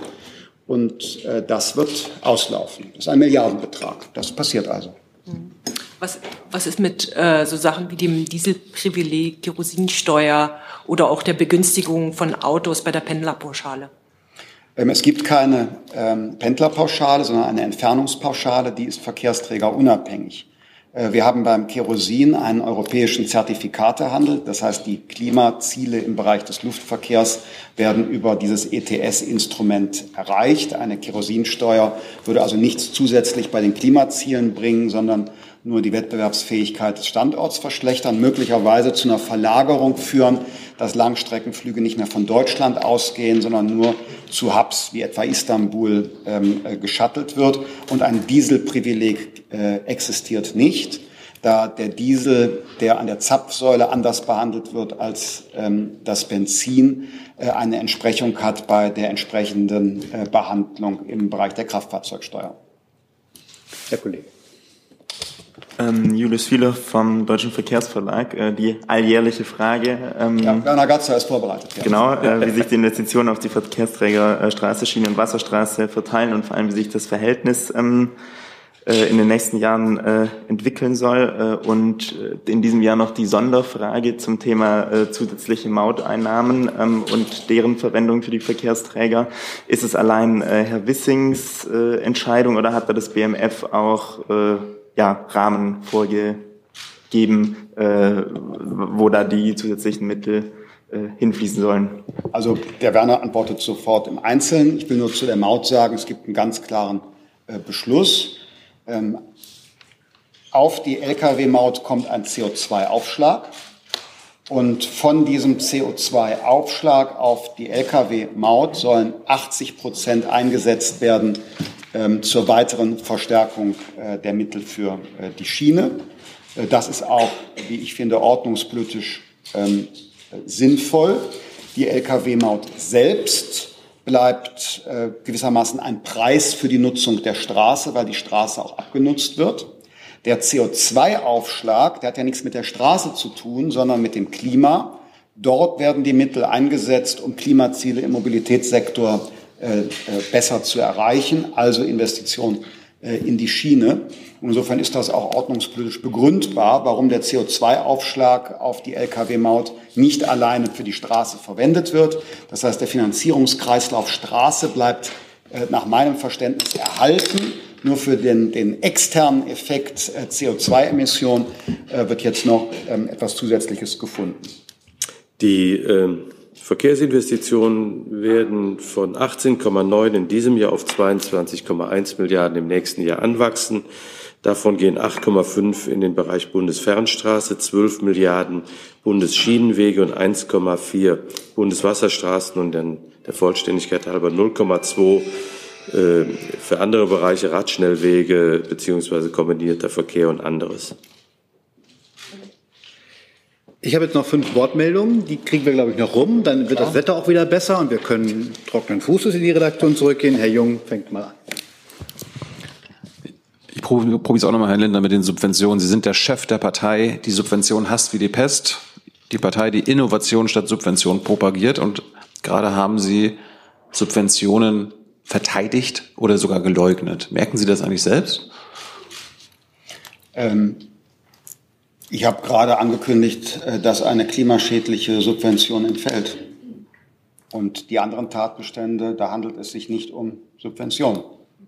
Und das wird auslaufen. Das ist ein Milliardenbetrag. Das passiert also. Was, was ist mit äh, so Sachen wie dem Dieselprivileg, Kerosinsteuer oder auch der Begünstigung von Autos bei der Pendlerpauschale? Ähm, es gibt keine ähm, Pendlerpauschale, sondern eine Entfernungspauschale, die ist verkehrsträgerunabhängig. Äh, wir haben beim Kerosin einen europäischen Zertifikatehandel. Das heißt, die Klimaziele im Bereich des Luftverkehrs werden über dieses ETS-Instrument erreicht. Eine Kerosinsteuer würde also nichts zusätzlich bei den Klimazielen bringen, sondern nur die Wettbewerbsfähigkeit des Standorts verschlechtern, möglicherweise zu einer Verlagerung führen, dass Langstreckenflüge nicht mehr von Deutschland ausgehen, sondern nur zu Hubs wie etwa Istanbul ähm, äh, geschattelt wird. Und ein Dieselprivileg äh, existiert nicht, da der Diesel, der an der Zapfsäule anders behandelt wird als ähm, das Benzin, äh, eine Entsprechung hat bei der entsprechenden äh, Behandlung im Bereich der Kraftfahrzeugsteuer. Herr Kollege. Ähm, Julius Fiele vom Deutschen Verkehrsverlag. Äh, die alljährliche Frage. Ähm, ja, Werner Gatzer ist vorbereitet. Ja. Genau, äh, wie sich die Investitionen auf die Verkehrsträger äh, Straße, Schiene und Wasserstraße verteilen und vor allem, wie sich das Verhältnis ähm, äh, in den nächsten Jahren äh, entwickeln soll. Äh, und äh, in diesem Jahr noch die Sonderfrage zum Thema äh, zusätzliche Mauteinnahmen ähm, und deren Verwendung für die Verkehrsträger. Ist es allein äh, Herr Wissings Entscheidung oder hat da das BMF auch ja, Rahmen vorgegeben, äh, wo da die zusätzlichen Mittel äh, hinfließen sollen? Also der Werner antwortet sofort im Einzelnen. Ich will nur zu der Maut sagen, es gibt einen ganz klaren äh, Beschluss. Ähm, auf die Lkw-Maut kommt ein CO2-Aufschlag. Und von diesem CO2-Aufschlag auf die Lkw-Maut sollen 80 Prozent eingesetzt werden zur weiteren Verstärkung äh, der Mittel für äh, die Schiene. Äh, das ist auch, wie ich finde, ordnungspolitisch ähm, sinnvoll. Die Lkw-Maut selbst bleibt gewissermaßen ein Preis für die Nutzung der Straße, weil die Straße auch abgenutzt wird. Der CO2-Aufschlag, der hat ja nichts mit der Straße zu tun, sondern mit dem Klima. Dort werden die Mittel eingesetzt, um Klimaziele im Mobilitätssektor besser zu erreichen, also Investitionen äh, in die Schiene. Insofern ist das auch ordnungspolitisch begründbar, warum der CO2-Aufschlag auf die Lkw-Maut nicht alleine für die Straße verwendet wird. Das heißt, der Finanzierungskreislauf Straße bleibt äh, nach meinem Verständnis erhalten. Nur für den, den externen Effekt äh, CO2-Emission äh, wird jetzt noch ähm, etwas Zusätzliches gefunden. Die ähm, Verkehrsinvestitionen werden von 18,9 in diesem Jahr auf 22,1 Milliarden im nächsten Jahr anwachsen. Davon gehen 8,5 in den Bereich Bundesfernstraße, 12 Milliarden Bundesschienenwege und 1,4 Bundeswasserstraßen und dann der Vollständigkeit halber 0,2 äh, für andere Bereiche Radschnellwege beziehungsweise kombinierter Verkehr und anderes. Ich habe jetzt noch fünf Wortmeldungen, die kriegen wir, glaube ich, noch rum. Dann wird das Wetter auch wieder besser und wir können trockenen Fußes in die Redaktion zurückgehen. Herr Jung fängt mal an. Ich probiere es auch nochmal, Herr Lindner, mit den Subventionen. Sie sind der Chef der Partei, die Subvention hasst wie die Pest. Die Partei, die Innovation statt Subvention propagiert. Und gerade haben Sie Subventionen verteidigt oder sogar geleugnet. Merken Sie das eigentlich selbst? Ähm, ich habe gerade angekündigt, äh, dass eine klimaschädliche Subvention entfällt. Und die anderen Tatbestände, da handelt es sich nicht um Subventionen.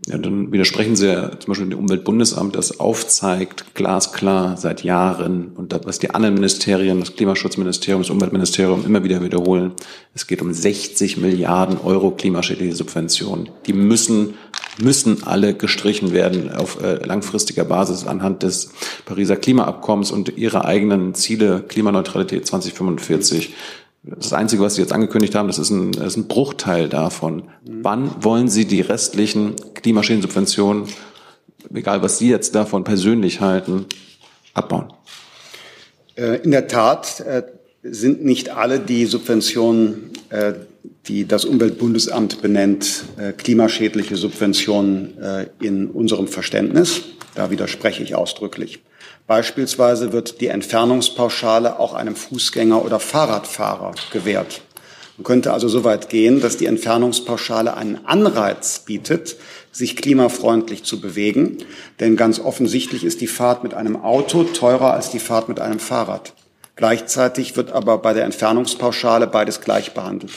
Ja, dann widersprechen Sie ja zum Beispiel dem Umweltbundesamt, das aufzeigt, glasklar seit Jahren und das, was die anderen Ministerien, das Klimaschutzministerium, das Umweltministerium immer wieder wiederholen. Es geht um 60 Milliarden Euro klimaschädliche Subventionen. Die müssen, müssen alle gestrichen werden auf äh, langfristiger Basis anhand des Pariser Klimaabkommens und ihrer eigenen Ziele Klimaneutralität 2045. Das Einzige, was Sie jetzt angekündigt haben, das ist ein, das ist ein Bruchteil davon. Wann wollen Sie die restlichen Klimaschädensubventionen, egal was Sie jetzt davon persönlich halten, abbauen? Äh, in der Tat äh, sind nicht alle die Subventionen, äh, die das Umweltbundesamt benennt, klimaschädliche Subventionen in unserem Verständnis. Da widerspreche ich ausdrücklich. Beispielsweise wird die Entfernungspauschale auch einem Fußgänger oder Fahrradfahrer gewährt. Man könnte also so weit gehen, dass die Entfernungspauschale einen Anreiz bietet, sich klimafreundlich zu bewegen. Denn ganz offensichtlich ist die Fahrt mit einem Auto teurer als die Fahrt mit einem Fahrrad. Gleichzeitig wird aber bei der Entfernungspauschale beides gleich behandelt.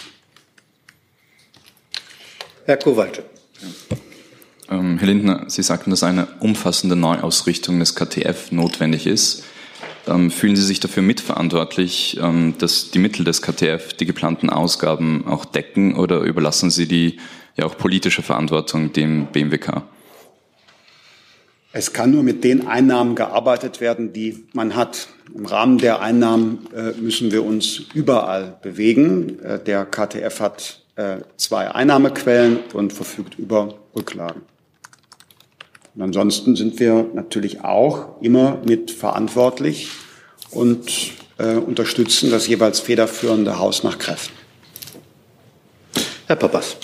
Herr Kowalczyk. Ähm, Herr Lindner, Sie sagten, dass eine umfassende Neuausrichtung des KTF notwendig ist. Ähm, fühlen Sie sich dafür mitverantwortlich, ähm, dass die Mittel des KTF die geplanten Ausgaben auch decken oder überlassen Sie die ja auch politische Verantwortung dem BMWK? Es kann nur mit den Einnahmen gearbeitet werden, die man hat. Im Rahmen der Einnahmen äh, müssen wir uns überall bewegen. Äh, der KTF hat äh, zwei Einnahmequellen und verfügt über Rücklagen. Und ansonsten sind wir natürlich auch immer mit verantwortlich und äh, unterstützen das jeweils federführende Haus nach Kräften. Herr Papas.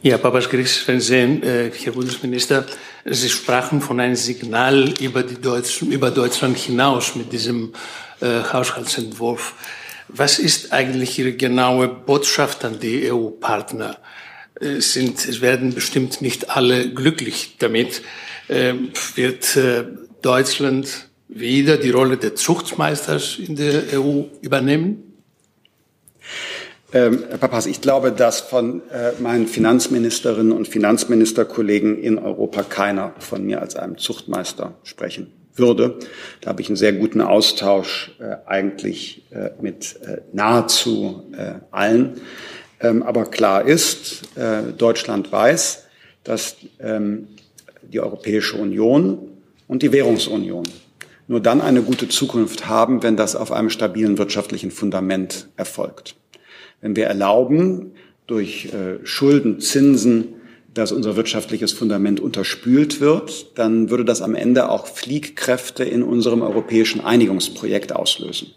Ja, Papas Fernsehen, äh, Herr Bundesminister, Sie sprachen von einem Signal über, die Deutsch, über Deutschland hinaus mit diesem äh, Haushaltsentwurf. Was ist eigentlich Ihre genaue Botschaft an die EU-Partner? Äh, sind, es werden bestimmt nicht alle glücklich damit. Ähm, wird äh, Deutschland wieder die Rolle des Zuchtmeisters in der EU übernehmen? Ähm, Herr Papas, ich glaube, dass von äh, meinen Finanzministerinnen und Finanzministerkollegen in Europa keiner von mir als einem Zuchtmeister sprechen würde. Da habe ich einen sehr guten Austausch äh, eigentlich äh, mit äh, nahezu allen. Ähm, aber klar ist, äh, Deutschland weiß, dass ähm, die Europäische Union und die Währungsunion nur dann eine gute Zukunft haben, wenn das auf einem stabilen wirtschaftlichen Fundament erfolgt. Wenn wir erlauben, durch äh, Schulden, Zinsen, dass unser wirtschaftliches Fundament unterspült wird, dann würde das am Ende auch Fliehkräfte in unserem europäischen Einigungsprojekt auslösen.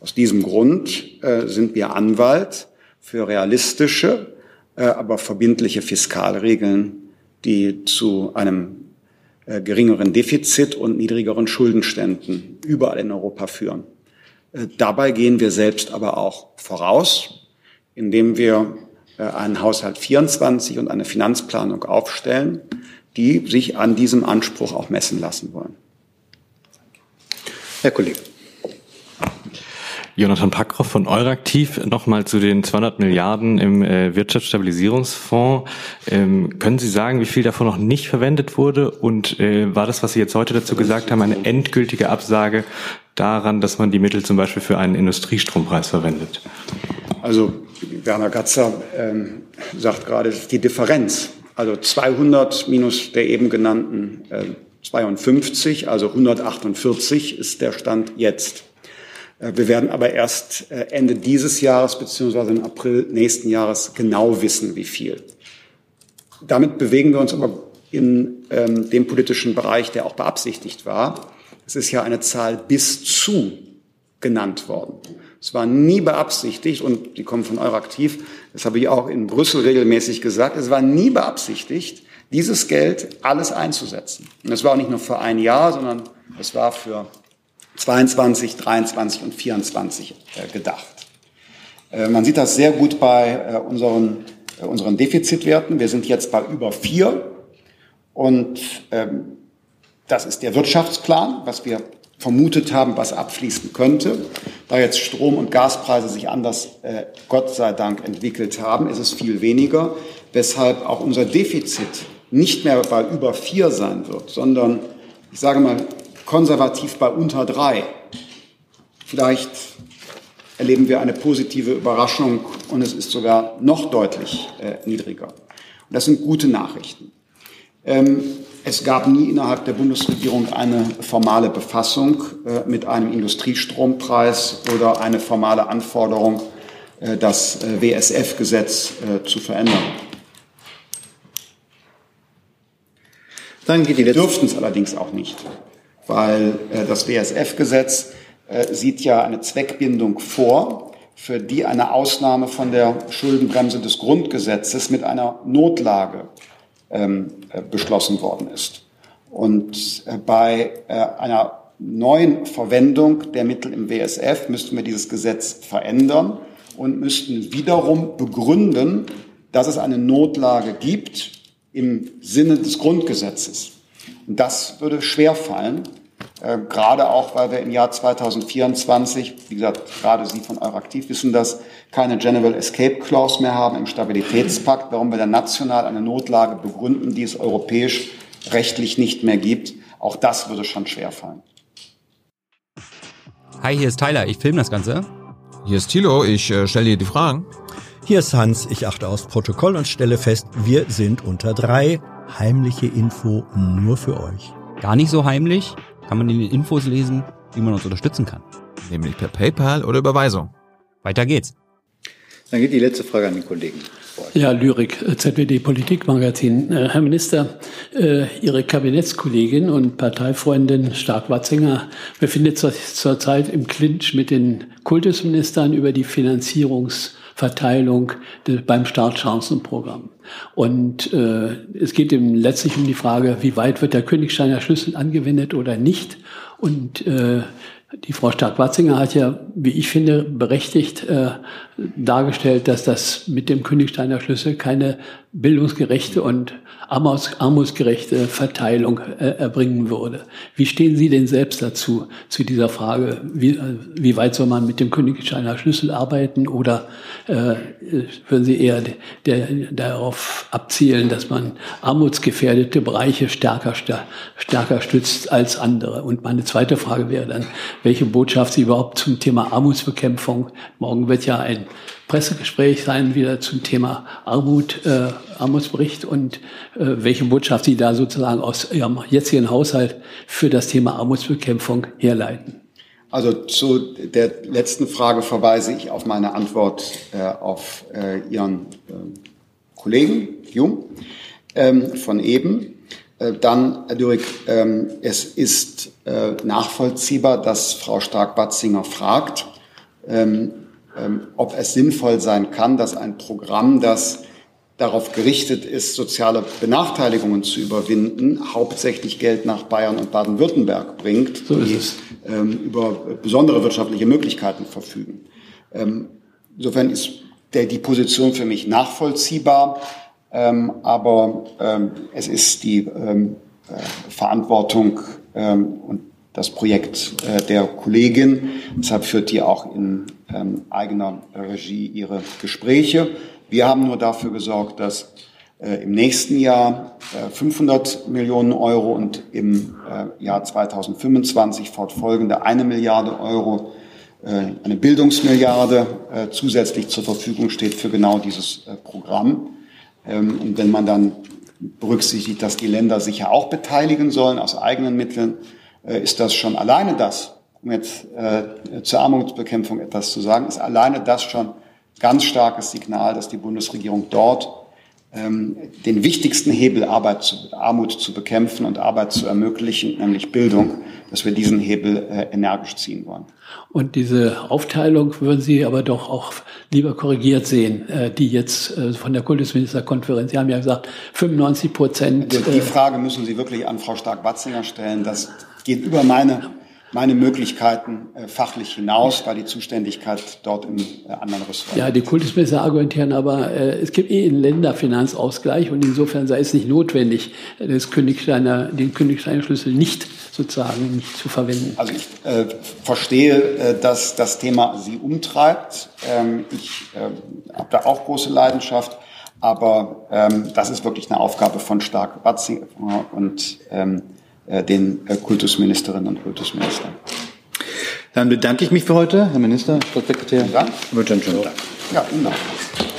Aus diesem Grund äh, sind wir Anwalt für realistische, äh, aber verbindliche Fiskalregeln, die zu einem äh, geringeren Defizit und niedrigeren Schuldenständen überall in Europa führen. Äh, dabei gehen wir selbst aber auch voraus, indem wir einen Haushalt 24 und eine Finanzplanung aufstellen, die sich an diesem Anspruch auch messen lassen wollen. Herr Kollege. Jonathan Packroff von Euraktiv. Nochmal zu den 200 Milliarden im äh, Wirtschaftsstabilisierungsfonds. Ähm, können Sie sagen, wie viel davon noch nicht verwendet wurde? Und äh, war das, was Sie jetzt heute dazu gesagt haben, eine endgültige Absage daran, dass man die Mittel zum Beispiel für einen Industriestrompreis verwendet? Also Werner Gatzer ähm, sagt gerade, es ist die Differenz. Also 200 minus der eben genannten äh, 52, also 148 ist der Stand jetzt. Äh, wir werden aber erst äh, Ende dieses Jahres beziehungsweise im April nächsten Jahres genau wissen, wie viel. Damit bewegen wir uns aber in ähm, dem politischen Bereich, der auch beabsichtigt war. Es ist ja eine Zahl bis zu genannt worden. Es war nie beabsichtigt, und die kommen von Euraktiv, das habe ich auch in Brüssel regelmäßig gesagt, es war nie beabsichtigt, dieses Geld alles einzusetzen. Und es war auch nicht nur für ein Jahr, sondern es war für 22, 23 und 24 äh, gedacht. Äh, man sieht das sehr gut bei äh, unseren, unseren Defizitwerten. Wir sind jetzt bei über vier und ähm, das ist der Wirtschaftsplan, was wir vermutet haben, was abfließen könnte. Da jetzt Strom- und Gaspreise sich anders, äh, Gott sei Dank, entwickelt haben, ist es viel weniger, weshalb auch unser Defizit nicht mehr bei über vier sein wird, sondern ich sage mal konservativ bei unter drei. Vielleicht erleben wir eine positive Überraschung und es ist sogar noch deutlich äh, niedriger. Und das sind gute Nachrichten. Ähm, es gab nie innerhalb der Bundesregierung eine formale Befassung äh, mit einem Industriestrompreis oder eine formale Anforderung, äh, das äh, WSF-Gesetz äh, zu verändern. Dann geht die letzte. Dürften es allerdings auch nicht weil äh, das WSF-Gesetz äh, sieht ja eine Zweckbindung vor, für die eine Ausnahme von der Schuldenbremse des Grundgesetzes mit einer Notlage ähm, äh, beschlossen worden ist. Und äh, bei äh, einer neuen Verwendung der Mittel im WSF müssten wir dieses Gesetz verändern und müssten wiederum begründen, dass es eine Notlage gibt im Sinne des Grundgesetzes. Und das würde schwer fallen, äh, gerade auch, weil wir im Jahr 2024, wie gesagt, gerade Sie von Euraktiv wissen das, keine General Escape Clause mehr haben im Stabilitätspakt, warum wir dann national eine Notlage begründen, die es europäisch rechtlich nicht mehr gibt. Auch das würde schon schwer fallen. Hi, hier ist Tyler, ich filme das Ganze. Hier ist Thilo, ich äh, stelle dir die Fragen. Hier ist Hans, ich achte aufs Protokoll und stelle fest, wir sind unter drei. Heimliche Info nur für euch. Gar nicht so heimlich, kann man in den Infos lesen, wie man uns unterstützen kann. Nämlich per PayPal oder Überweisung. Weiter geht's. Dann geht die letzte Frage an den Kollegen. Ja, Lyrik, ZWD Politikmagazin. Äh, Herr Minister, äh, Ihre Kabinettskollegin und Parteifreundin Stark-Watzinger befindet sich zurzeit im Clinch mit den Kultusministern über die Finanzierungsverteilung beim Startchancenprogramm. Und äh, es geht eben letztlich um die Frage, wie weit wird der Königsteiner Schlüssel angewendet oder nicht. Und äh, die Frau Stark-Watzinger hat ja, wie ich finde, berechtigt äh, dargestellt, dass das mit dem Königsteiner Schlüssel keine bildungsgerechte und armutsgerechte Verteilung äh, erbringen würde. Wie stehen Sie denn selbst dazu, zu dieser Frage, wie, äh, wie weit soll man mit dem Königsteiner Schlüssel arbeiten oder äh, würden Sie eher der, darauf abzielen, dass man armutsgefährdete Bereiche stärker, stärker stützt als andere? Und meine zweite Frage wäre dann, welche Botschaft Sie überhaupt zum Thema Armutsbekämpfung, morgen wird ja ein Pressegespräch sein, wieder zum Thema Armut, äh, Armutsbericht und äh, welche Botschaft Sie da sozusagen aus Ihrem jetzigen Haushalt für das Thema Armutsbekämpfung herleiten. Also zu der letzten Frage verweise ich auf meine Antwort äh, auf äh, Ihren äh, Kollegen Jung ähm, von eben. Äh, dann, Herr Dürrig, ähm, es ist äh, nachvollziehbar, dass Frau Stark-Batzinger fragt, ähm, ob es sinnvoll sein kann, dass ein Programm, das darauf gerichtet ist, soziale Benachteiligungen zu überwinden, hauptsächlich Geld nach Bayern und Baden-Württemberg bringt, so die ähm, über besondere wirtschaftliche Möglichkeiten verfügen. Ähm, insofern ist der, die Position für mich nachvollziehbar, ähm, aber ähm, es ist die ähm, äh, Verantwortung und das Projekt äh, der Kollegin. Deshalb führt die auch in ähm, eigener Regie ihre Gespräche. Wir haben nur dafür gesorgt, dass äh, im nächsten Jahr äh, 500 Millionen Euro und im äh, Jahr 2025 fortfolgende eine Milliarde Euro, äh, eine Bildungsmilliarde äh, zusätzlich zur Verfügung steht für genau dieses Programm. Ähm, und wenn man dann berücksichtigt, dass die Länder sich ja auch beteiligen sollen aus eigenen Mitteln, äh, ist das schon alleine das, um jetzt äh, zur Armutsbekämpfung etwas zu sagen, ist alleine das schon ganz starkes Signal, dass die Bundesregierung dort ähm, den wichtigsten Hebel Arbeit zu, Armut zu bekämpfen und Arbeit zu ermöglichen, nämlich Bildung, dass wir diesen Hebel äh, energisch ziehen wollen. Und diese Aufteilung würden Sie aber doch auch lieber korrigiert sehen, äh, die jetzt äh, von der Kultusministerkonferenz. Sie haben ja gesagt, 95 Prozent. Die äh, Frage müssen Sie wirklich an Frau Stark-Watzinger stellen. Das geht über meine, meine Möglichkeiten äh, fachlich hinaus, weil die Zuständigkeit dort im äh, anderen Ressort Ja, die Kultusminister argumentieren aber, äh, es gibt eh einen Länderfinanzausgleich und insofern sei es nicht notwendig, das Königsteiner, den Königsteiner Schlüssel nicht sozusagen nicht zu verwenden. Also ich äh, verstehe, äh, dass das Thema Sie umtreibt. Ähm, ich äh, habe da auch große Leidenschaft. Aber ähm, das ist wirklich eine Aufgabe von Stark Batzinger und ähm, äh, den äh, Kultusministerinnen und Kultusministern. Dann bedanke ich mich für heute, Herr Minister, Staatssekretär. Ja. Wünsche einen schönen Tag. Ja, auch.